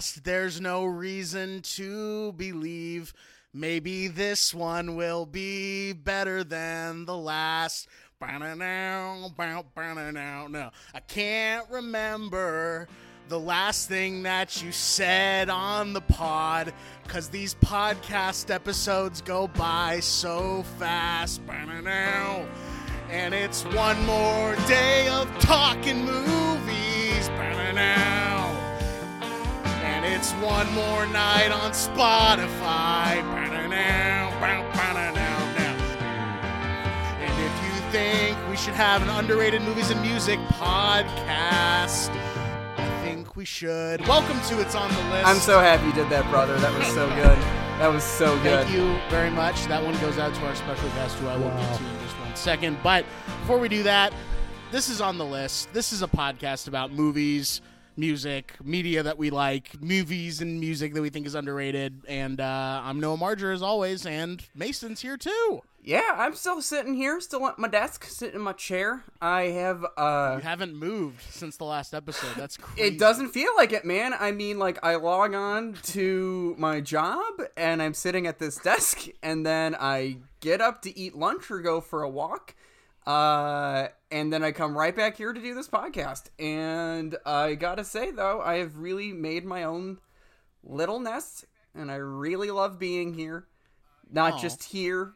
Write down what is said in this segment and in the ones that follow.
Podcast. There's no reason to believe. Maybe this one will be better than the last. No, I can't remember the last thing that you said on the pod because these podcast episodes go by so fast. And it's one more day of talking movies. And it's one more night on Spotify. And if you think we should have an underrated movies and music podcast, I think we should. Welcome to It's on the List. I'm so happy you did that, brother. That was so good. That was so good. Thank you very much. That one goes out to our special guest, who I will get to in just one second. But before we do that, this is on the list. This is a podcast about movies, music, media that we like, movies and music that we think is underrated. And uh, I'm Noah Marger as always, and Mason's here too. Yeah, I'm still sitting here, still at my desk, sitting in my chair. I have uh You haven't moved since the last episode. That's crazy. it doesn't feel like it, man. I mean, like I log on to my job and I'm sitting at this desk and then I get up to eat lunch or go for a walk. Uh and then I come right back here to do this podcast. And I got to say though, I have really made my own little nest and I really love being here. Not Aw. just here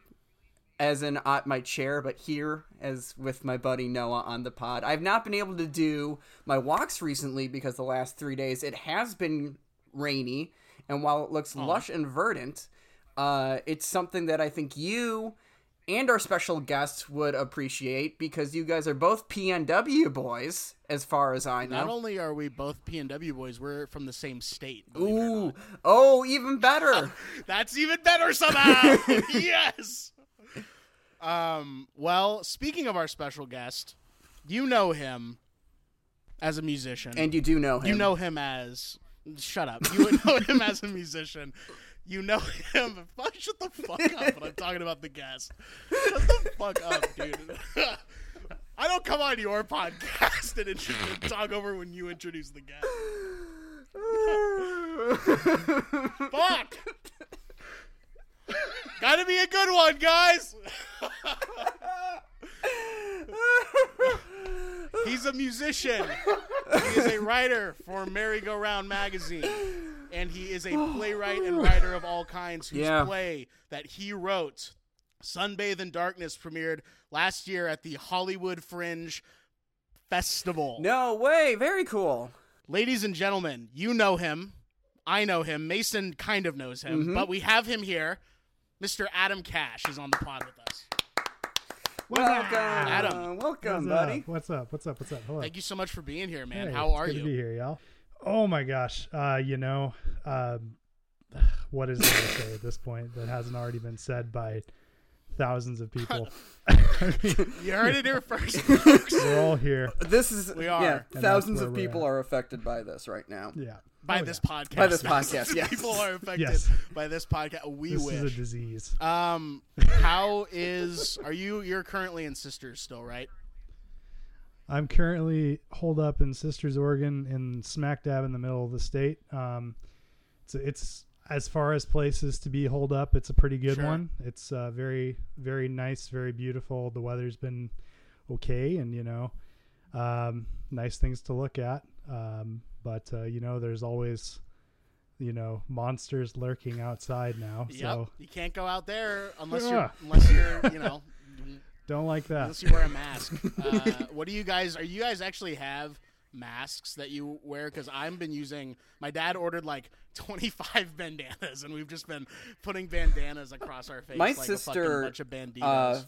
as in at my chair, but here as with my buddy Noah on the pod. I've not been able to do my walks recently because the last three days it has been rainy, and while it looks lush and verdant, uh, it's something that I think you and our special guest would appreciate because you guys are both PNW boys, as far as I know. Not only are we both PNW boys, we're from the same state. believe it or Ooh, oh, even better. That's even better somehow. yes. Um. Well, speaking of our special guest, you know him as a musician, and you do know him. you know him as. Shut up. You would know him as a musician. You know him. Fuck, shut the fuck up. When I'm talking about the guest. Shut the fuck up, dude. I don't come on your podcast and, and talk over when you introduce the guest. Fuck. Gotta be a good one, guys. He's a musician. He is a writer for Merry Go Round magazine. And he is a oh, playwright and writer of all kinds whose Yeah. play that he wrote, Sunbathe in Darkness, premiered last year at the Hollywood Fringe Festival. no way. Very cool. Ladies and gentlemen, you know him. I know him. Mason kind of knows him, mm-hmm. but we have him here. Mr. Adam Cash is on the pod with us. Welcome, Adam. Welcome, What's buddy. up? What's up? What's up? What's up? Hello. Thank you so much for being here, man. Hey, How it's are good you? To be here, y'all. Oh my gosh. Uh, you know, um, what is there to say at this point that hasn't already been said by thousands of people? I mean, You heard it here first, folks. we're all here. This is We are. Yeah, And thousands of people at. are affected by this right now. Yeah. By Oh, this yeah. podcast. By this podcast, yes. People are affected Yes. by this podcast. We win. This wish. is a disease. Um, how is? Are you? You're currently in Sisters still, right? I'm currently holed up in Sisters, Oregon, in smack dab in the middle of the state. Um, it's it's as far as places to be holed up. It's a pretty good Sure. one. It's uh, very very nice, very beautiful. The weather's been okay, and you know, um, nice things to look at. Um, but uh, you know, there's always you know monsters lurking outside now. Yep. So You can't go out there unless Yeah. you're unless you're you know don't like that. unless you wear a mask. Uh, what do you guys? Are you guys actually have masks that you wear? Because I've been using. My dad ordered like 25 bandanas, and we've just been putting bandanas across our face. My like a sister, bunch of banditos. Uh,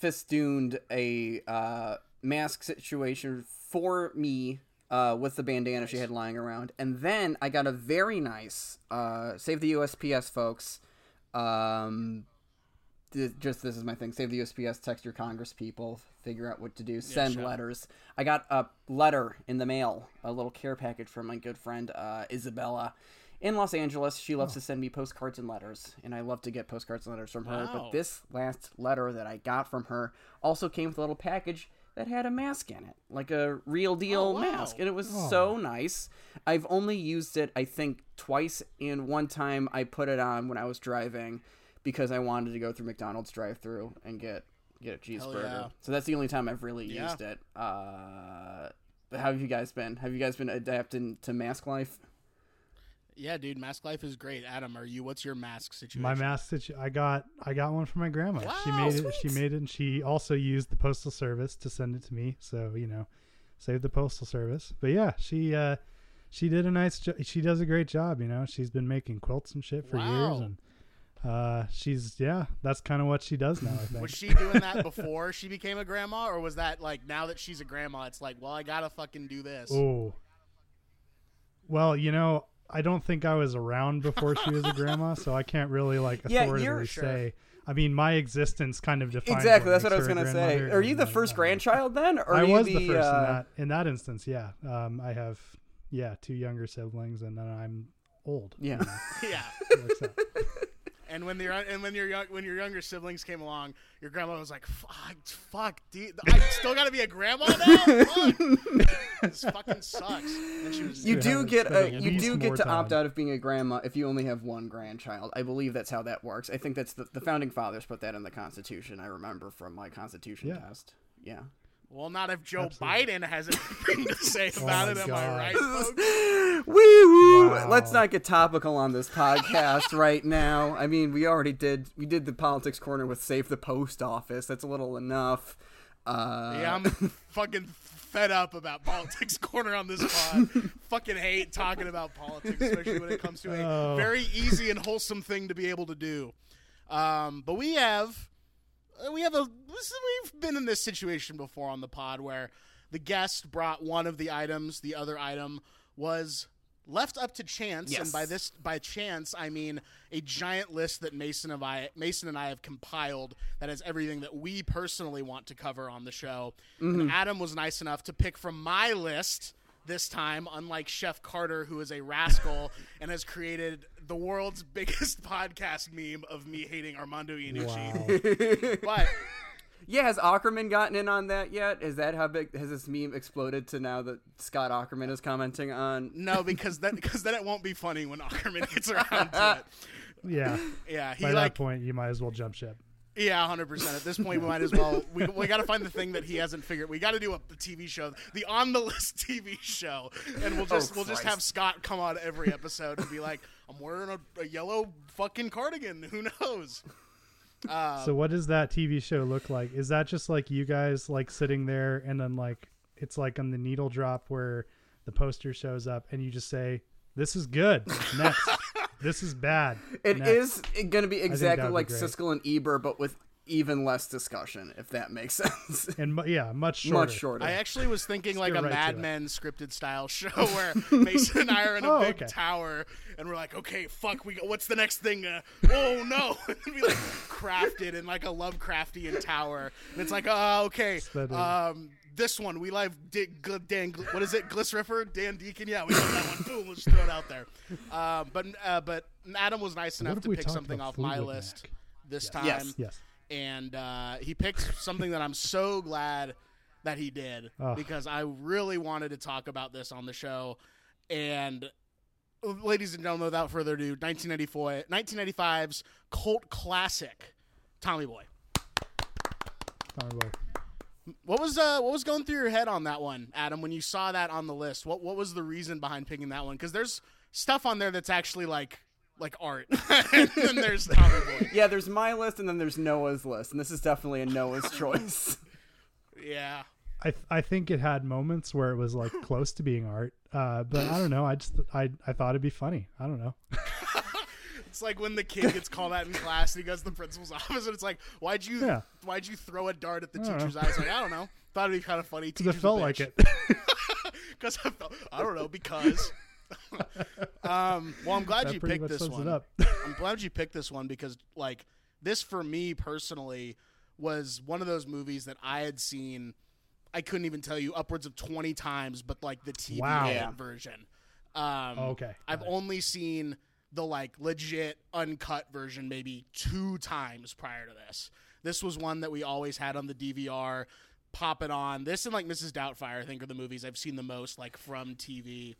festooned a uh, mask situation for me uh, with the bandana she had lying around, and then I got a very nice uh, save the USPS folks. Um, th- just this is my thing. Save the USPS. Text your Congress people. Figure out what to do. Send sure. letters. I got a letter in the mail, a little care package from my good friend uh, Isabella. In Los Angeles, she loves to send me postcards and letters, and I love to get postcards and letters from her. Wow. But this last letter that I got from her also came with a little package that had a mask in it, like a real deal Oh, wow. mask, and it was Oh. so nice. I've only used it, I think, twice, and one time I put it on when I was driving because I wanted to go through McDonald's drive-through and get get a cheeseburger. yeah. So that's the only time I've really Yeah. used it. Uh, but how have you guys been? Have you guys been adapting to mask life? Yeah, dude, mask life is great. Adam, are you? What's your mask situation? My mask situ- I got I got one for my grandma. she Wow, made it. She made it, and she also used the postal service to send it to me. So you know, save the postal service. But yeah, she uh, she did a nice. Jo- she does a great job. You know, she's been making quilts and shit for years, and uh, she's yeah, that's kind of what she does now. I think. Was she doing that before she became a grandma, or was that like now that she's a grandma, it's like, well, I gotta fucking do this? Oh. Well, you know, I don't think I was around before she was a grandma, so I can't really like Yeah, authoritatively you're- Sure. say. I mean, my existence kind of defines exactly, that's what I was gonna say. Are you the first uh, grandchild then? Or I was the, the first uh, in that in that instance. Yeah, um, I have yeah two younger siblings, and then I'm old. Yeah. yeah. It works out. And when your and when your young, when your younger siblings came along, your grandma was like, "Fuck, fuck, dude, I still gotta be a grandma now. Fuck. this fucking sucks." And she was You do get a, you do get more to opt out of being a grandma if you only have one grandchild. I believe that's how that works. I think that's the, the founding fathers put that in the Constitution. I remember from my Constitution Yeah. test. Yeah. Well, not if Joe Absolutely. Biden has anything to say Oh about my it. Am I right, folks? Wee woo! Wow. Let's not get topical on this podcast right now. I mean, we already did. We did the politics corner with save the post office. That's a little enough. Uh, Yeah, I'm fucking fed up about politics corner on this pod. fucking hate talking about politics, especially when it comes to a Oh. very easy and wholesome thing to be able to do. Um, but we have, Uh, we have a, we've been in this situation before on the pod where the guest brought one of the items, the other item was left up to chance, and by this by chance I mean a giant list that Mason of I Mason and I have compiled that has everything that we personally want to cover on the show. And mm-hmm. Adam was nice enough to pick from my list this time, unlike Chef Carter, who is a rascal and has created the world's biggest podcast meme of me hating Armando Iannucci. Wow. But yeah. Has Aukerman gotten in on that yet? Is that how big has this meme exploded to now that Scott Aukerman is commenting on? no, because then because then it won't be funny when Aukerman gets around to it. yeah. Yeah, he By like that point, you might as well jump ship. Yeah, hundred percent. At this point, we might as well. We, we got to find the thing that he hasn't figured. We got to do a, a TV show, the on the list TV show, and we'll oh, just Oh, we'll just have Scott come on every episode and be like, "I'm wearing a, a yellow fucking cardigan. Who knows?" Uh, So what does that TV show look like? Is that just like you guys like sitting there and then like it's like on the needle drop where the poster shows up and you just say, "This is good." Next. this is bad. It Next. is going to be exactly would be like great. Siskel and Ebert, but with even less discussion, if that makes sense. and mu- yeah, much shorter. Much shorter. I actually was thinking like a get right Mad. Men scripted style show where Mason and I are in a Oh, big okay. tower and we're like, okay, fuck, we go, what's the next thing? Uh, oh no, and we like crafted in like a Lovecraftian tower, and it's like, uh, okay, Aesthetic. um, this one we live D- Gl- Dan, Gl- what is it, Gliss Riffer, Dan Deacon? Yeah, we got that one. Boom, let's throw it out there. Um, but uh, but Adam was nice enough to pick something off my list Mac? this time Yes. Yes. And uh, he picked something that I'm so glad that he did Ugh. because I really wanted to talk about this on the show. And, ladies and gentlemen, without further ado, 1994, 1995's cult classic, Tommy Boy. Tommy Boy. What was uh what was going through your head on that one, Adam? When you saw that on the list, what what was the reason behind picking that one? Because there's stuff on there that's actually like like art, and then there's Tommy Boy. yeah, there's my list and then there's Noah's list, and this is definitely a Noah's choice. Yeah, I th- I think it had moments where it was like close to being art, uh, but I don't know. I just I I thought it'd be funny. I don't know. It's like when the kid gets called out in class and he goes to the principal's office and it's like, why'd you Yeah. why'd you throw a dart at the don't teacher's know. eyes? Like, I don't know. Thought it'd be kind of funny. Because it felt like it. Because I felt I don't know, because um well I'm glad that you picked much this sums one. it up. I'm glad you picked this one because like this for me personally was one of those movies that I had seen I couldn't even tell you upwards of 20 times but like the TV Wow. version. Um Okay, I've got it. only seen the like legit uncut version maybe two times prior to this. This was one that we always had on the DVR. pop it on. This and like Mrs. Doubtfire, I think, are the movies I've seen the most, like from TV.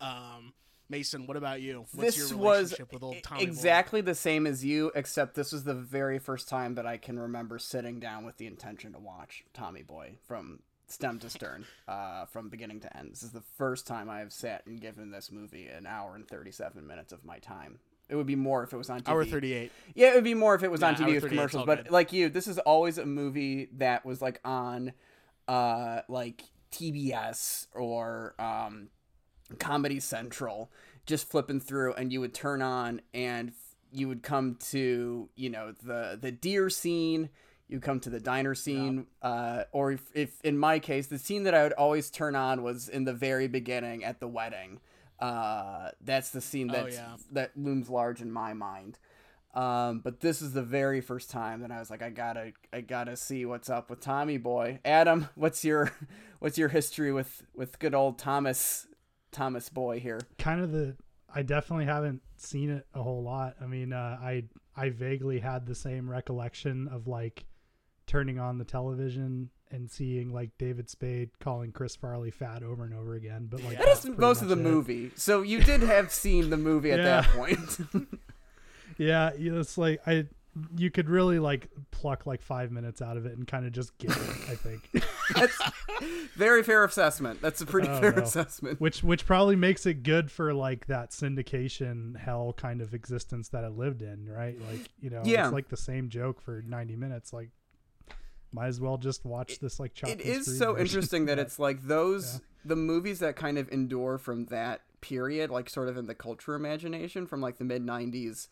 Um, Mason, what about you? What's this your was relationship with old Tommy Boy? exactly the same as you, except this was the very first time that I can remember sitting down with the intention to watch Tommy Boy from stem to stern, uh, from beginning to end. This is the first time I have sat and given this movie an hour and thirty-seven minutes of my time. It would be more if it was on TV. Hour thirty-eight. Yeah, it would be more if it was Yeah, on TV with commercials. But good. like you, this is always a movie that was like on, uh, like TBS or um, Comedy Central, just flipping through, and you would turn on, and you would come to you know the the deer scene. You come to the diner scene, uh, or if, if in my case, the scene that I would always turn on was in the very beginning at the wedding. Uh, that's the scene Oh, that's, yeah. that looms large in my mind. Um, but this is the very first time that I was like, I gotta, I gotta see what's up with Tommy Boy. Adam, what's your, what's your history with with good old Thomas, Thomas Boy here? kind of the I definitely haven't seen it a whole lot. I mean, uh, I I vaguely had the same recollection of like turning on the television and seeing like David Spade calling Chris Farley fat over and over again. But like That is most of the it. movie. So you did have seen the movie at Yeah. that point. Yeah, it's like I you could really like pluck like five minutes out of it and kind of just get it. I think, That's very fair assessment. That's a pretty fair no. assessment. which which probably makes it good for like that syndication hell kind of existence that it lived in, right? Like you know, Yeah. it's like the same joke for ninety minutes. Like, might as well just watch this like It is so version. interesting that it's like those Yeah. the movies that kind of endure from that period, like sort of in the culture imagination from like the mid '90s,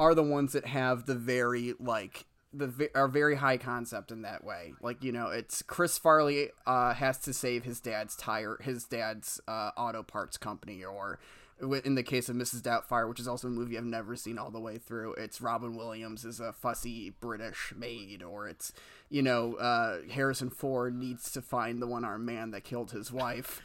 are the ones that have the very like the are very high concept in that way. Like you know, it's Chris Farley uh, has to save his dad's tire, his dad's uh, auto parts company, or in the case of Mrs. Doubtfire, which is also a movie I've never seen all the way through, it's Robin Williams is a fussy British maid, or it's you know uh, Harrison Ford needs to find the one-armed man that killed his wife.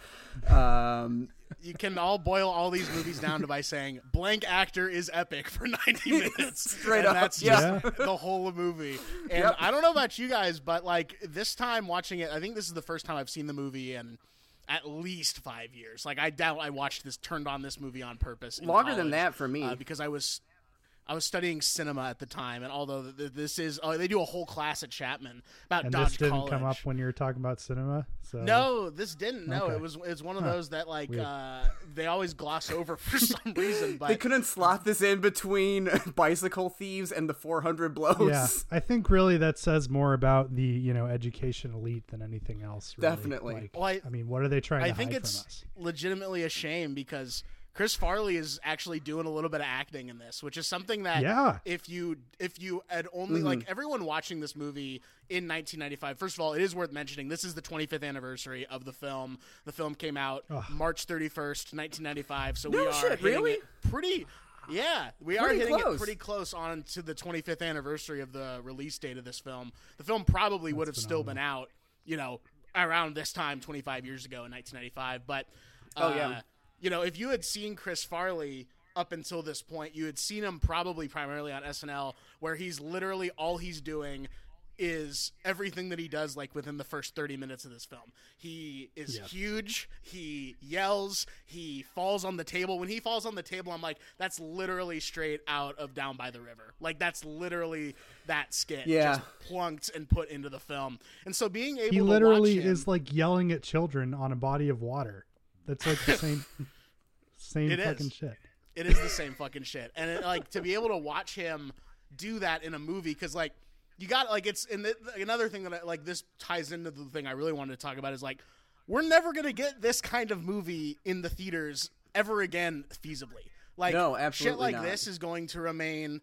Um, You can all boil all these movies down to by saying blank actor is epic for 90 minutes. Straight and up, That's yeah. just the whole movie. And Yep. I don't know about you guys, but like this time watching it, I think this is the first time I've seen the movie in at least five years. Like I doubt I watched this, turned on this movie on purpose. longer than that for me. uh, because I was. I was studying cinema at the time, and although th- th- this is, oh, they do a whole class at Chapman about and Dodge this didn't College. come up when you were talking about cinema. So No, this didn't. No, Okay. it was it's one of Huh. those that like uh, they always gloss over for some reason. But they couldn't slot this in between bicycle thieves and the 400 blows. yeah, I think really that says more about the you know education elite than anything else. really. Definitely. Like, Well, I- I mean, what are they trying to do? I think hide it's from us? legitimately a shame because Chris Farley is actually doing a little bit of acting in this, which is something that Yeah. if you if you had only Mm-hmm. like everyone watching this movie in 1995. First of all, it is worth mentioning this is the 25th anniversary of the film. The film came out Ugh. March 31st, 1995. So No we are shit, really? pretty. Yeah, we are hitting close. it pretty close on to the 25th anniversary of the release date of this film. The film probably would have still been out, you know, around this time 25 years ago in 1995. But Oh, uh, yeah. You know, if you had seen Chris Farley up until this point, you had seen him probably primarily on SNL, where he's literally all he's doing is everything that he does like within the first 30 minutes of this film. He is Yep. huge, he yells, he falls on the table. When he falls on the table, I'm like that's literally straight out of Down by the River. Like that's literally that skit Yeah. just plunked and put into the film. And so being able He to literally him, is like yelling at children on a body of water. That's like the same, same It is. fucking shit. It is the same fucking shit, and it, like to be able to watch him do that in a movie because like you got like it's and the, another thing that I, like this ties into the thing I really wanted to talk about is like we're never gonna get this kind of movie in the theaters ever again feasibly. Like No, absolutely shit like not. this is going to remain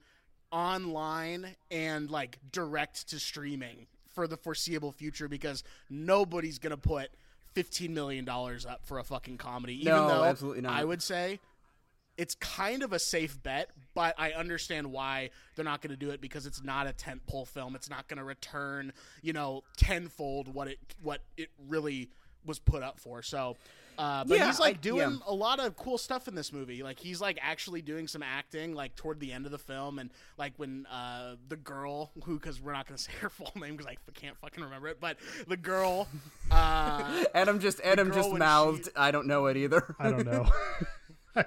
online and like direct to streaming for the foreseeable future because nobody's gonna put fifteen million dollars up for a fucking comedy. Even No, though absolutely not. I would say it's kind of a safe bet, but I understand why they're not going to do it because it's not a tentpole film. It's not going to return, you know, tenfold what it what it really was put up for. So, uh, but Yeah, he's like I- doing yeah. a lot of cool stuff in this movie. Like he's like actually doing some acting like toward the end of the film, and like when uh, the girl who because we're not gonna say her full name because I can't fucking remember it, but the girl. Uh, Adam just Adam girl just mouthed. she- I don't know it either. I don't know.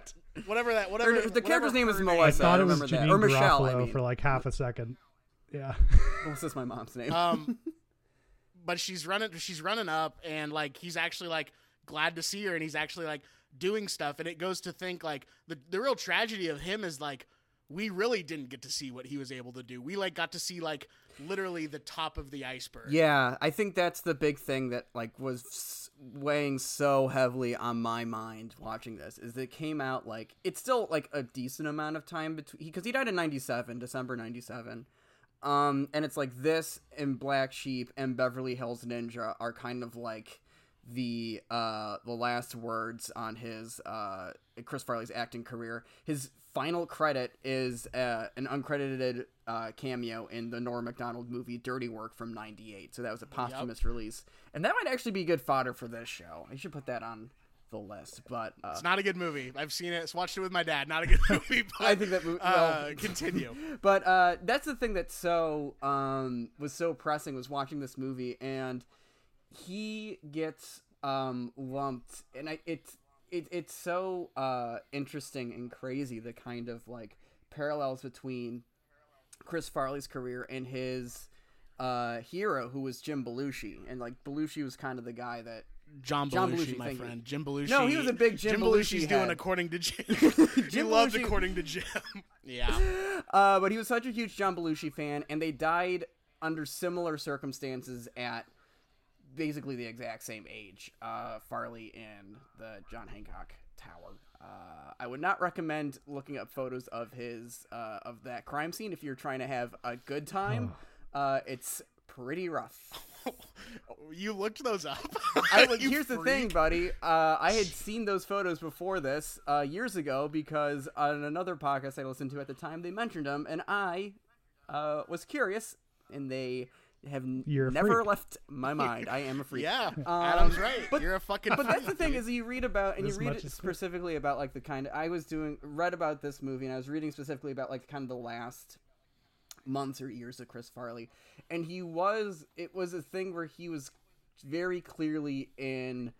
Whatever that whatever Her- the whatever character's name is her I thought I it was remember that. Janine Or Michelle, I mean. for like half a second. Yeah. What's this? My mom's name. um but she's running she's running up and like he's actually like glad to see her and he's actually like doing stuff and it goes to think like the the real tragedy of him is like we really didn't get to see what he was able to do. We like got to see like literally the top of the iceberg. Yeah, I think that's the big thing that like was weighing so heavily on my mind watching this is that it came out like it's still like a decent amount of time between because he died in 97 december 97 um and it's like this and black sheep and beverly hills ninja are kind of like the uh the last words on his uh chris farley's acting career his final credit is uh, an uncredited uh, cameo in the Norm Macdonald movie Dirty Work from '98. So that was a posthumous release, and that might actually be good fodder for this show. I should put that on the list. But uh, It's not a good movie. I've seen it. Watched it with my dad. Not a good movie. But, I think that movie- Uh, well- continue. but uh, that's the thing that so um, was so pressing was watching this movie and he gets um, lumped and I, it's it, it's so uh, interesting and crazy the kind of like parallels between Chris Farley's career and his uh, hero who was Jim Belushi and like Belushi was kind of the guy that John Belushi, John Belushi, my thank you. friend. Jim Belushi. No, he was a big Jim Belushi's Belushi doing head. according to Jim. he loved Belushi- according to Jim. yeah. Uh, but he was such a huge John Belushi fan, and they died under similar circumstances at basically the exact same age. Uh, Farley and the John Hancock Tower. Uh, I would not recommend looking up photos of his uh, of that crime scene if you're trying to have a good time. Uh, it's pretty rough. You looked those up. I, like, You here's the thing, buddy. Uh, I had seen those photos before this uh, years ago because on another podcast I listened to at the time, they mentioned them, and I uh, was curious, and they have You're never freak. left my mind. I am a freak. Yeah, Um, Adam's right. but- You're a fucking. But that's the thing is you read about and you read it it is clear. specifically about like the kind of I was doing read about this movie and I was reading specifically about like kind of the last months or years of Chris Farley and he was it was a thing where he was very clearly in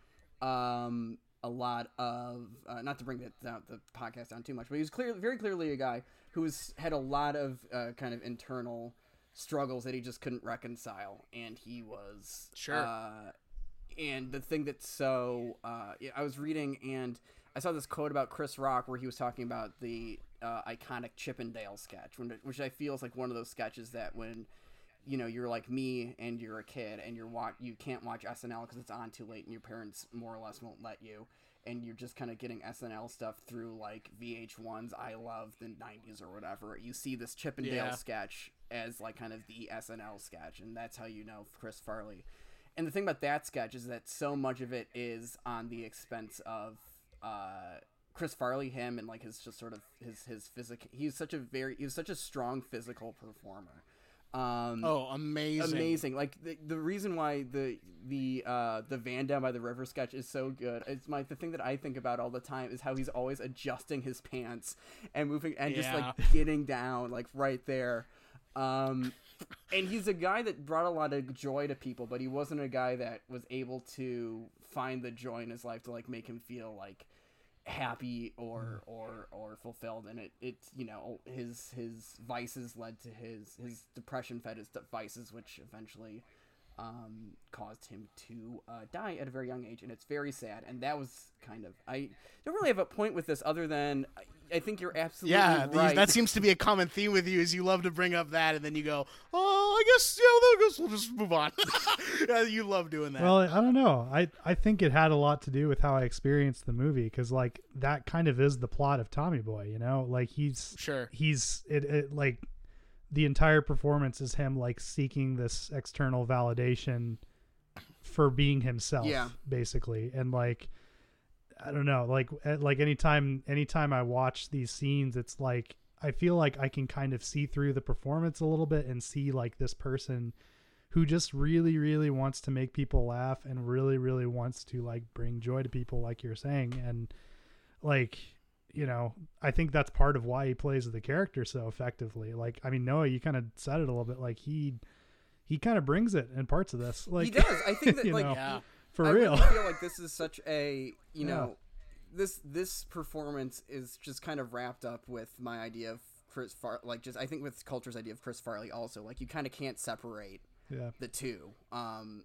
um a lot of uh, not to bring the, down, the podcast down too much but he was clear very clearly a guy who was had a lot of uh, kind of internal struggles that he just couldn't reconcile and he was Sure. uh, and the thing that's so uh, yeah, I was reading and I saw this quote about Chris Rock where he was talking about the uh, iconic Chippendale sketch, when, which I feel is like one of those sketches that when you know you're like me and you're a kid and you're watch you can't watch SNL because it's on too late and your parents more or less won't let you and you're just kind of getting SNL stuff through like VH1's I Love the 90s or whatever. You see this Chippendale Yeah. sketch as like kind of the SNL sketch and that's how you know Chris Farley. And the thing about that sketch is that so much of it is on the expense of uh, Chris Farley, him, and like his just sort of his his physical. He's such a very he's such a strong physical performer. Um, Oh, amazing! amazing! Like the, the reason why the the uh, the Van Down by the River sketch is so good. It's my the thing that I think about all the time is how he's always adjusting his pants and moving and just like getting down like right there. Um, and he's a guy that brought a lot of joy to people, but he wasn't a guy that was able to find the joy in his life to like make him feel like happy or or or fulfilled and it it's you know his his vices led to his his depression fed his vices which eventually um caused him to uh, die at a very young age and it's very sad and that was kind of i don't really have a point with this other than i, I think you're absolutely Yeah, these- right that seems to be a common theme with you. Is you love to bring up that, and then you go, "Oh, I guess yeah, I guess we'll just move on." Yeah, you love doing that. Well, I don't know. I I think it had a lot to do with how I experienced the movie because like that kind of is the plot of Tommy Boy. You know, like he's sure. he's it, it like the entire performance is him like seeking this external validation for being himself Yeah. basically and like i don't know like at- like anytime anytime i watch these scenes it's like i feel like i can kind of see through the performance a little bit and see like this person who just really really wants to make people laugh and really really wants to like bring joy to people like you're saying and like you know i think that's part of why he plays the character so effectively like i mean noah you kind of said it a little bit like he he kind of brings it in parts of this like he does. I think that you like know, Yeah. For I real I feel like this is such a you Yeah. know this this performance is just kind of wrapped up with my idea of Chris Far like just I think with culture's idea of Chris Farley also like you kind of can't separate yeah the two um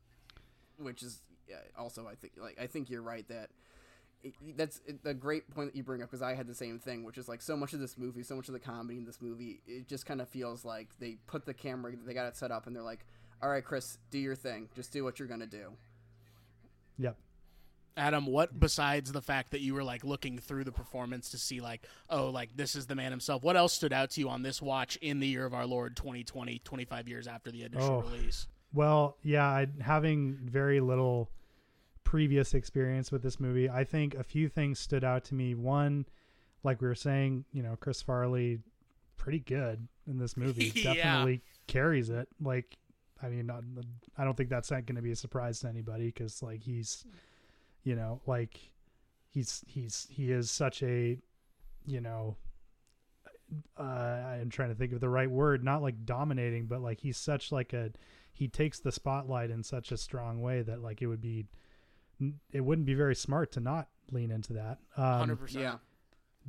which is yeah, also I think like I think you're right that it, that's a great point that you bring up because I had the same thing, which is like so much of this movie, so much of the comedy in this movie, it just kind of feels like they put the camera, they got it set up, and they're like, "All right, Chris, do your thing. Just do what you're gonna do." Yep Adam, what besides the fact that you were like looking through the performance to see like, oh, like this is the man himself. What else stood out to you on this watch in the year of our Lord 2020, 25 years after the initial Oh. release? Well, yeah, I, having very little previous experience with this movie, I think a few things stood out to me. One, like we were saying, you know, Chris Farley, pretty good in this movie. Yeah. Definitely carries it. Like, I mean, not, I don't think that's not going to be a surprise to anybody because, like, he's, you know, like he's he's he is such a, you know, uh, I'm trying to think of the right word. Not like dominating, but like he's such like a he takes the spotlight in such a strong way that like it would be it wouldn't be very smart to not lean into that. Um, 100%. Yeah,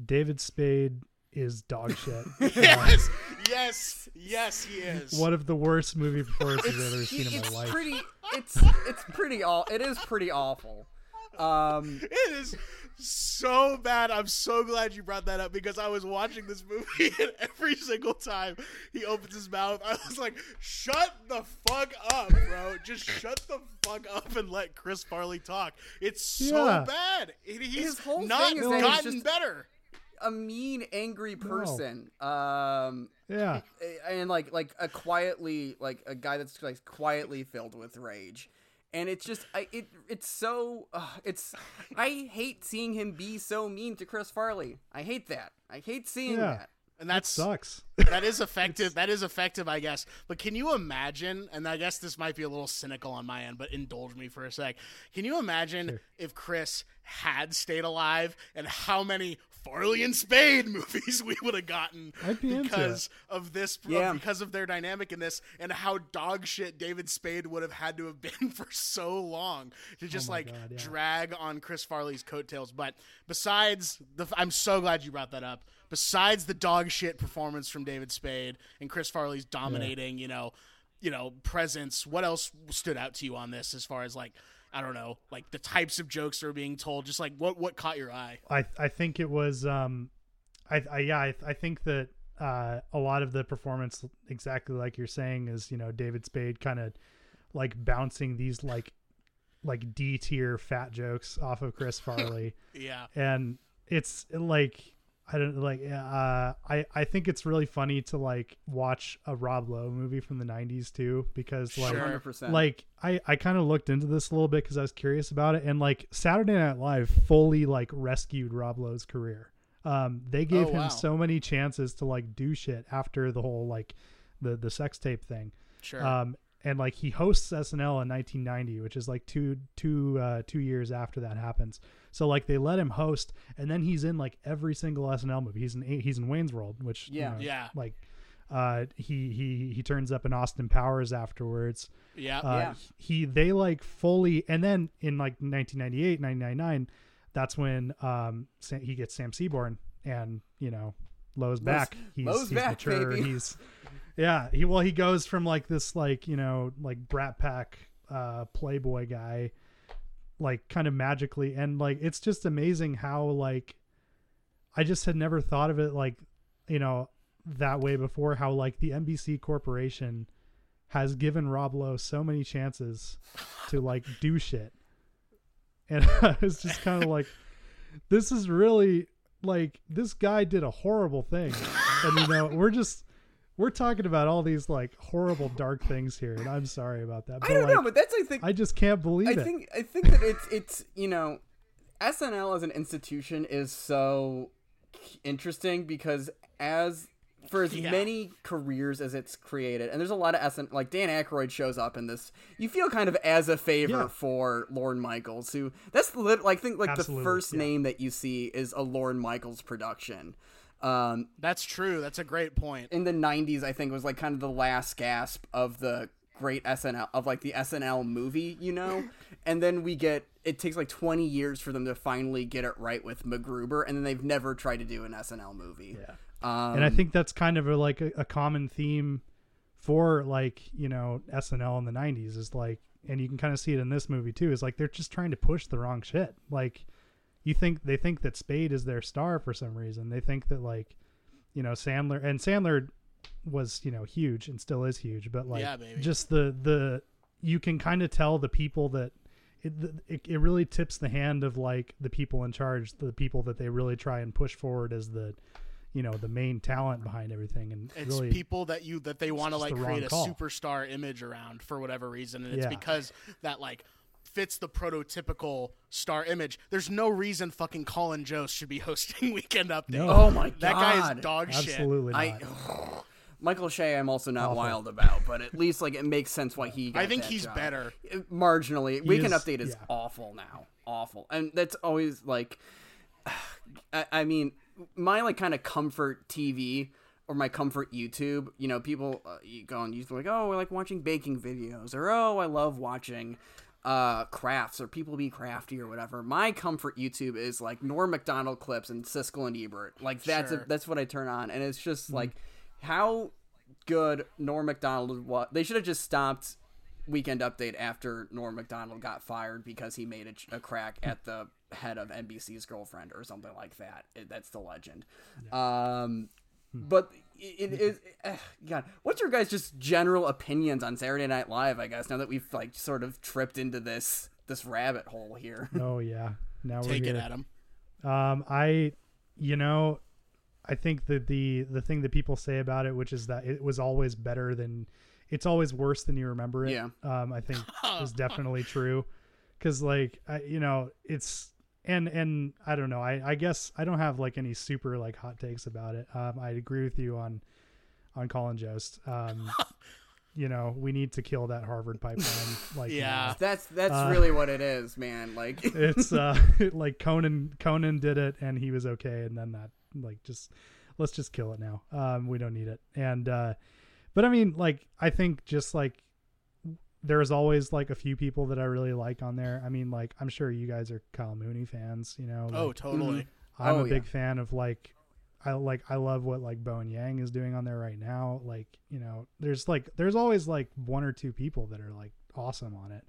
David Spade is dog shit. yes, yes, yes, he is. One of the worst movie performances I've ever seen in my life. It's pretty. It's it's pretty all. It is pretty awful. Um, It is so bad. I'm so glad you brought that up because I was watching this movie and every single time he opens his mouth, I was like, "Shut the fuck up, bro! Just shut the fuck up and let Chris Farley talk." It's so Yeah. bad. It- he's His whole not thing is that he's gotten just- better. A mean, angry person. Um, yeah. and like like a quietly like a guy that's like quietly filled with rage and it's just I it it's so uh, it's I hate seeing him be so mean to Chris Farley. I hate that. I hate seeing Yeah. that. And That sucks. that is effective. That is effective, I guess. But can you imagine? And I guess this might be a little cynical on my end, but indulge me for a sec. Can you imagine Sure. if Chris had stayed alive and how many Farley and Spade movies we would have gotten be because of this, Yeah. because of their dynamic in this, and how dog shit David Spade would have had to have been for so long to just Oh like God, yeah. drag on Chris Farley's coattails. But besides the, I'm so glad you brought that up. Besides the dog shit performance from David Spade and Chris Farley's dominating, you know, you know, presence. What else stood out to you on this as far as like I don't know, like the types of jokes that are being told? Just like what what caught your eye? I I think it was um I, I yeah I, I think that uh a lot of the performance exactly like you're saying is you know David Spade kind of like bouncing these like like D tier fat jokes off of Chris Farley Yeah, and it's like I don't like uh I I think it's really funny to like watch a Rob Lowe movie from the 90s too because like Sure. like I I kind of looked into this a little bit because I was curious about it, and like Saturday Night Live fully like rescued Rob Lowe's career. Um, they gave Oh, him wow. so many chances to like do shit after the whole like the the sex tape thing. sure. Um, and like he hosts SNL in 1990, which is like two two uh, two years after that happens. So like they let him host, and then he's in like every single SNL movie. He's in he's in Wayne's World, which you Yeah. know, Yeah. like uh, he he he turns up in Austin Powers afterwards. yeah, Uh, Yeah. He they like fully, and then in like 1998, 1999, that's when um he gets Sam Seaborn, and you know Lowe's back. He's, Lowe's he's back, mature. baby. He's yeah. He well he goes from like this like you know like Brat Pack uh Playboy guy, like kind of magically, and like it's just amazing how like I just had never thought of it like you know that way before. How like the NBC Corporation has given Rob Lowe so many chances to like do shit. And I was just kind of like, this is really like this guy did a horrible thing. And you know, we're just we're talking about all these like horrible dark things here, and I'm sorry about that. But I don't like, know, but that's I think I just can't believe I it. think I think that it's it's you know, SNL as an institution is so interesting because as for as Yeah. many careers as it's created, and there's a lot of SN like Dan Aykroyd shows up in this. You feel kind of as a favor Yeah. for Lorne Michaels, who that's lit, like think like Absolutely, the first yeah. name that you see is a Lorne Michaels production. Um, That's true. That's a great point. in the 90s i think was like kind of the last gasp of the great snl of like the snl movie you know and then we get it takes like 20 years for them to finally get it right with MacGruber, and then they've never tried to do an snl movie Yeah. um, and I think that's kind of a, like a, a common theme for like you know SNL in the '90s is like, and you can kind of see it in this movie too. Is like they're just trying to push the wrong shit. Like, you think they think that Spade is their star for some reason. They think that like, you know, Sandler and Sandler was you know huge and still is huge, but like Yeah, just the the you can kind of tell the people that. It, it, it really tips the hand of like the people in charge the people that they really try and push forward as the you know the main talent behind everything and It's really people that you that they want to like create a call. superstar image around for whatever reason, and it's Yeah. because that like fits the prototypical star image. There's no reason fucking Colin Jost should be hosting Weekend Update. No. oh my god that guy is dog shit. absolutely i michael che i'm also not Awful. wild about but at least like it makes sense why he got I think that he's job. better. marginally weekend is- update is yeah. awful now awful and that's always like I, I mean my like kind of comfort tv or my comfort youtube you know people uh, you go on youtube like oh i like watching baking videos or oh i love watching uh crafts or people be crafty or whatever my comfort youtube is like norm macdonald clips and siskel and ebert like that's Sure. a, that's what i turn on and it's just like how good norm macdonald was they should have just stopped weekend update after Norm Macdonald got fired because he made a, a crack at the head of NBC's girlfriend or something like that. It, that's the legend. Um, but it, it is God. What's your guys' just general opinions on Saturday Night Live? I guess now that we've like sort of tripped into this this rabbit hole here. oh yeah now Take we're it, at Adam. um i you know i think that the the thing that people say about it which is that it was always better than it's always worse than you remember it Yeah. um i think is definitely true because like I, you know it's and and i don't know i i guess i don't have like any super like hot takes about it um i agree with you on on colin jost um you know we need to kill that harvard pipeline like Yeah. now. That's that's Uh, really what it is, man. Like it's uh like conan conan did it and he was okay and then that like just let's just kill it now um we don't need it and uh but i mean like i think just like there's always like a few people that i really like on there i mean like i'm sure you guys are kyle mooney fans you know Oh, totally. i'm Oh, a yeah. big fan of like i like i love what like bowen yang is doing on there right now like you know there's like there's always like one or two people that are like awesome on it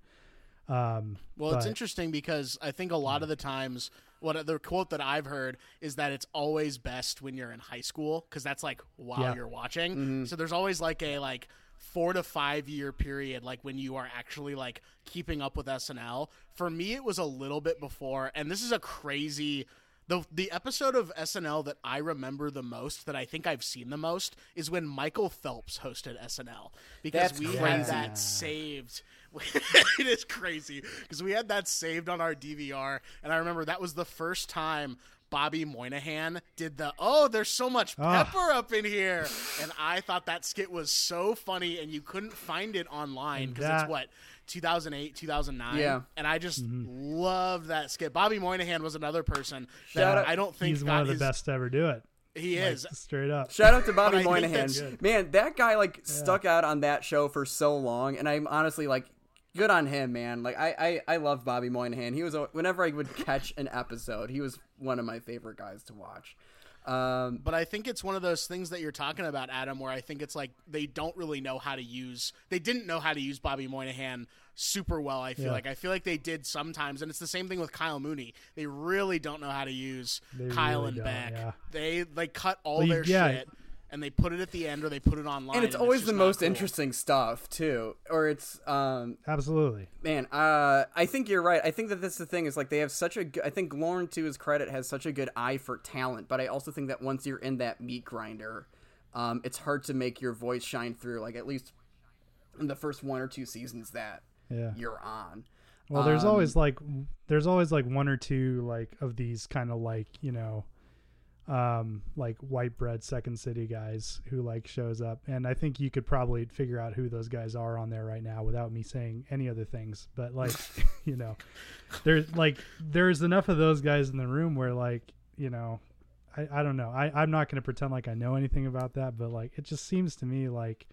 um Well, it's interesting because I think a lot of the times, what the quote that I've heard is that it's always best when you're in high school because that's like while Yeah. you're watching. So there's always like a like four to five year period, like when you are actually like keeping up with SNL. For me, it was a little bit before, and this is a crazy. The, the episode of SNL that I remember the most, that I think I've seen the most, is when Michael Phelps hosted SNL because That's we crazy. had that saved. it is crazy because we had that saved on our DVR, and I remember that was the first time Bobby Moynihan did the "Oh, there's so much Ah. pepper up in here," and I thought that skit was so funny, and you couldn't find it online because it's what 2008, 2009, Yeah. and I just Mm-hmm. loved that skit. Bobby Moynihan was another person Shout that out- I don't think he's got one of the his, best to ever do it He like, is. straight up Shout out to Bobby But I think Moynihan. Man, that guy like stuck out on that show for so long, and I'm honestly like, good on him, man. Like I I, I love Bobby Moynihan. He was a- whenever I would catch an episode, he was one of my favorite guys to watch. Um, But I think it's one of those things that you're talking about, Adam, where I think it's like they don't really know how to use. They didn't know how to use Bobby Moynihan super well. I feel Yeah. like I feel like they did sometimes, and it's the same thing with Kyle Mooney. They really don't know how to use They Kyle really and don't, Beck. yeah. They they cut all Well, you- their yeah. shit and they put it at the end or they put it online. and it's always just the most cool. interesting stuff too. Or it's um, absolutely man, uh, I think you're right. I think that that's the thing is like they have such a. Good, I think Lorne, to his credit, has such a good eye for talent. But I also think that once you're in that meat grinder, um, it's hard to make your voice shine through. Like at least in the first one or two seasons that yeah you're on. Well, there's Um, always like there's always like one or two like of these kind of like you know um like white bread second city guys who like shows up. And i think you could probably figure out who those guys are on there right now without me saying any other things. But like you know there's like there's enough of those guys in the room where like you know i, I don't know. I, i'm not going to pretend like i know anything about that but like it just seems to me like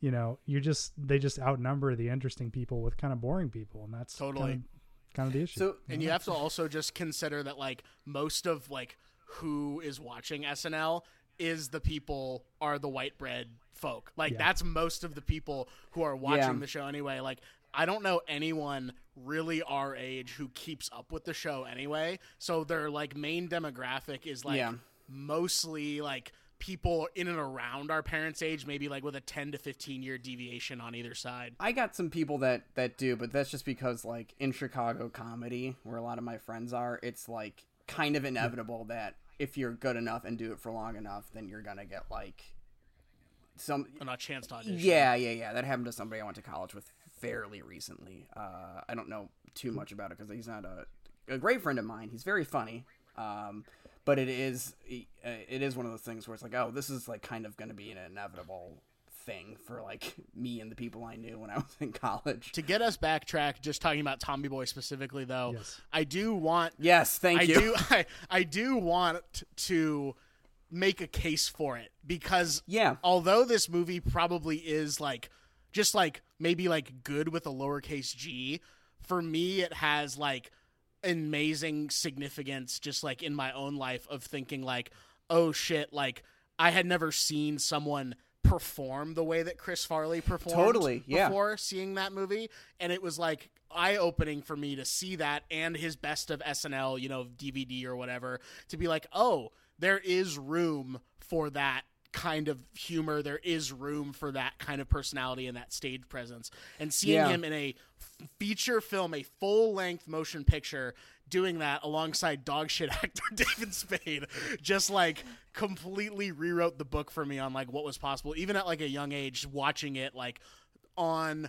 you know you just they just outnumber the interesting people with kind of boring people and that's Totally. kind of, kind of the issue So and you have to also just consider that like most of like who is watching SNL is the people are the white bread folk. Like Yeah. that's most of the people who are watching Yeah. the show anyway. Like I don't know anyone really our age who keeps up with the show anyway. So their like main demographic is like Yeah. mostly like people in and around our parents' age, maybe like with a 10 to 15 year deviation on either side. I got some people that that do, but that's just because like in Chicago comedy, where a lot of my friends are, it's like kind of inevitable that if you're good enough and do it for long enough, then you're gonna get like some. And a chance to audition. Yeah, yeah, yeah. That happened to somebody I went to college with fairly recently. Uh, I don't know too much about it because he's not a a great friend of mine. He's very funny. Um, but it is uh, it is one of those things where it's like, oh, this is like kind of going to be an inevitable thing for like me and the people I knew when I was in college. To get us backtrack, just talking about Tommy Boy specifically, though, Yes. I do want Yes, thank I you. do I, I do want to make a case for it because Yeah. although this movie probably is like just like maybe like good with a lowercase g, for me it has like amazing significance just like in my own life of thinking like oh shit like I had never seen someone perform the way that Chris Farley performed Totally, yeah. before seeing that movie and it was like eye opening for me to see that and his best of SNL, you know, DVD or whatever to be like, "Oh, there is room for that kind of humor. There is room for that kind of personality and that stage presence." And seeing Yeah. him in a f- feature film, a full-length motion picture doing that alongside dog shit actor David Spade just like completely rewrote the book for me on like what was possible even at like a young age watching it like on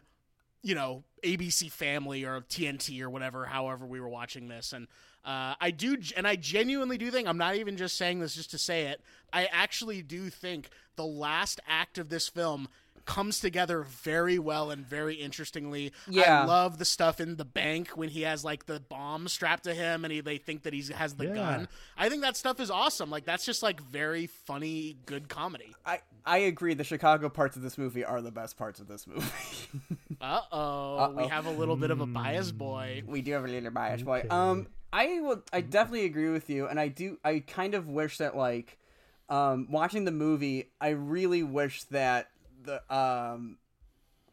you know ABC Family or TNT or whatever, however we were watching this, and uh, I do, and I genuinely do think I'm not even just saying this just to say it. I actually do think the last act of this film comes together very well and very interestingly. Yeah. I love the stuff in the bank when he has like the bomb strapped to him and he, they think that he has the Yeah. gun. I think that stuff is awesome. Like that's just like very funny, good comedy. I I agree. The Chicago parts of this movie are the best parts of this movie. Uh oh, we have a little bit of a bias boy. we do have a little bias boy. Um, I will. I definitely agree with you, and I do. I kind of wish that like, um, watching the movie, I really wish that the um,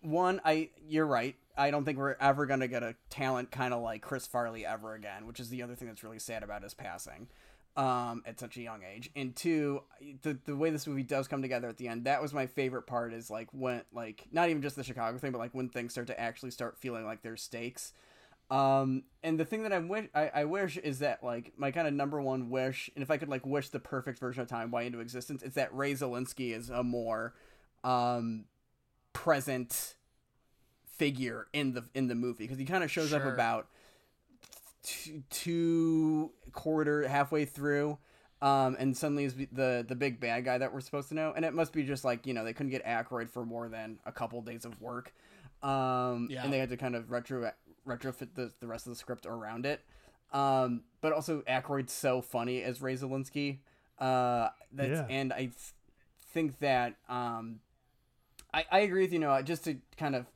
one. I you're right. I don't think we're ever gonna get a talent kind of like Chris Farley ever again, which is the other thing that's really sad about his passing. Um, at such a young age, and two, the the way this movie does come together at the end, that was my favorite part. Is like when like not even just the Chicago thing, but like when things start to actually start feeling like there's stakes. Um, and the thing that I wish I, I wish is that like my kind of number one wish, and if I could like wish the perfect version of Tommy Boy into existence, it's that Ray Zalinsky is a more um present figure in the in the movie because he kind of shows up about two, two quarter halfway through um, and suddenly is the the big bad guy that we're supposed to know, and it must be just like you know they couldn't get Aykroyd for more than a couple days of work, um, Yeah. and they had to kind of retro retrofit the the rest of the script around it. Um, but also Aykroyd's so funny as Ray Zalinsky, uh, that's Yeah. and I th- think that um, I I agree with you. Know just to kind of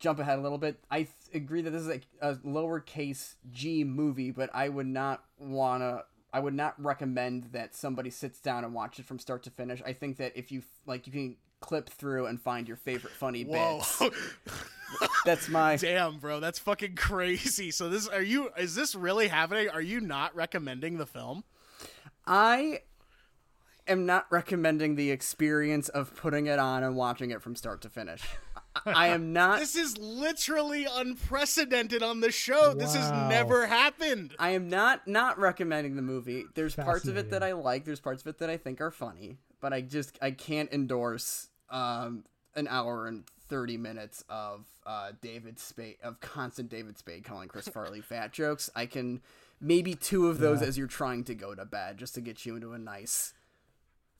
jump ahead a little bit, I th- agree that this is a, a lowercase G movie, but I would not wanna. I would not recommend that somebody sits down and watch it from start to finish. I think that if you like, you can clip through and find your favorite funny Whoa. bits. That's my Damn, bro, that's fucking crazy. So this are you is this really happening? Are you not recommending the film? I am not recommending the experience of putting it on and watching it from start to finish. I- I am not This is literally unprecedented on the show. This has never happened. I am not not recommending the movie. There's parts of it that I like. There's parts of it that I think are funny, but I just I can't endorse um an hour and 30 minutes of uh David Spade of constant David Spade calling Chris Farley fat jokes. I can maybe two of those Yeah. as you're trying to go to bed, just to get you into a nice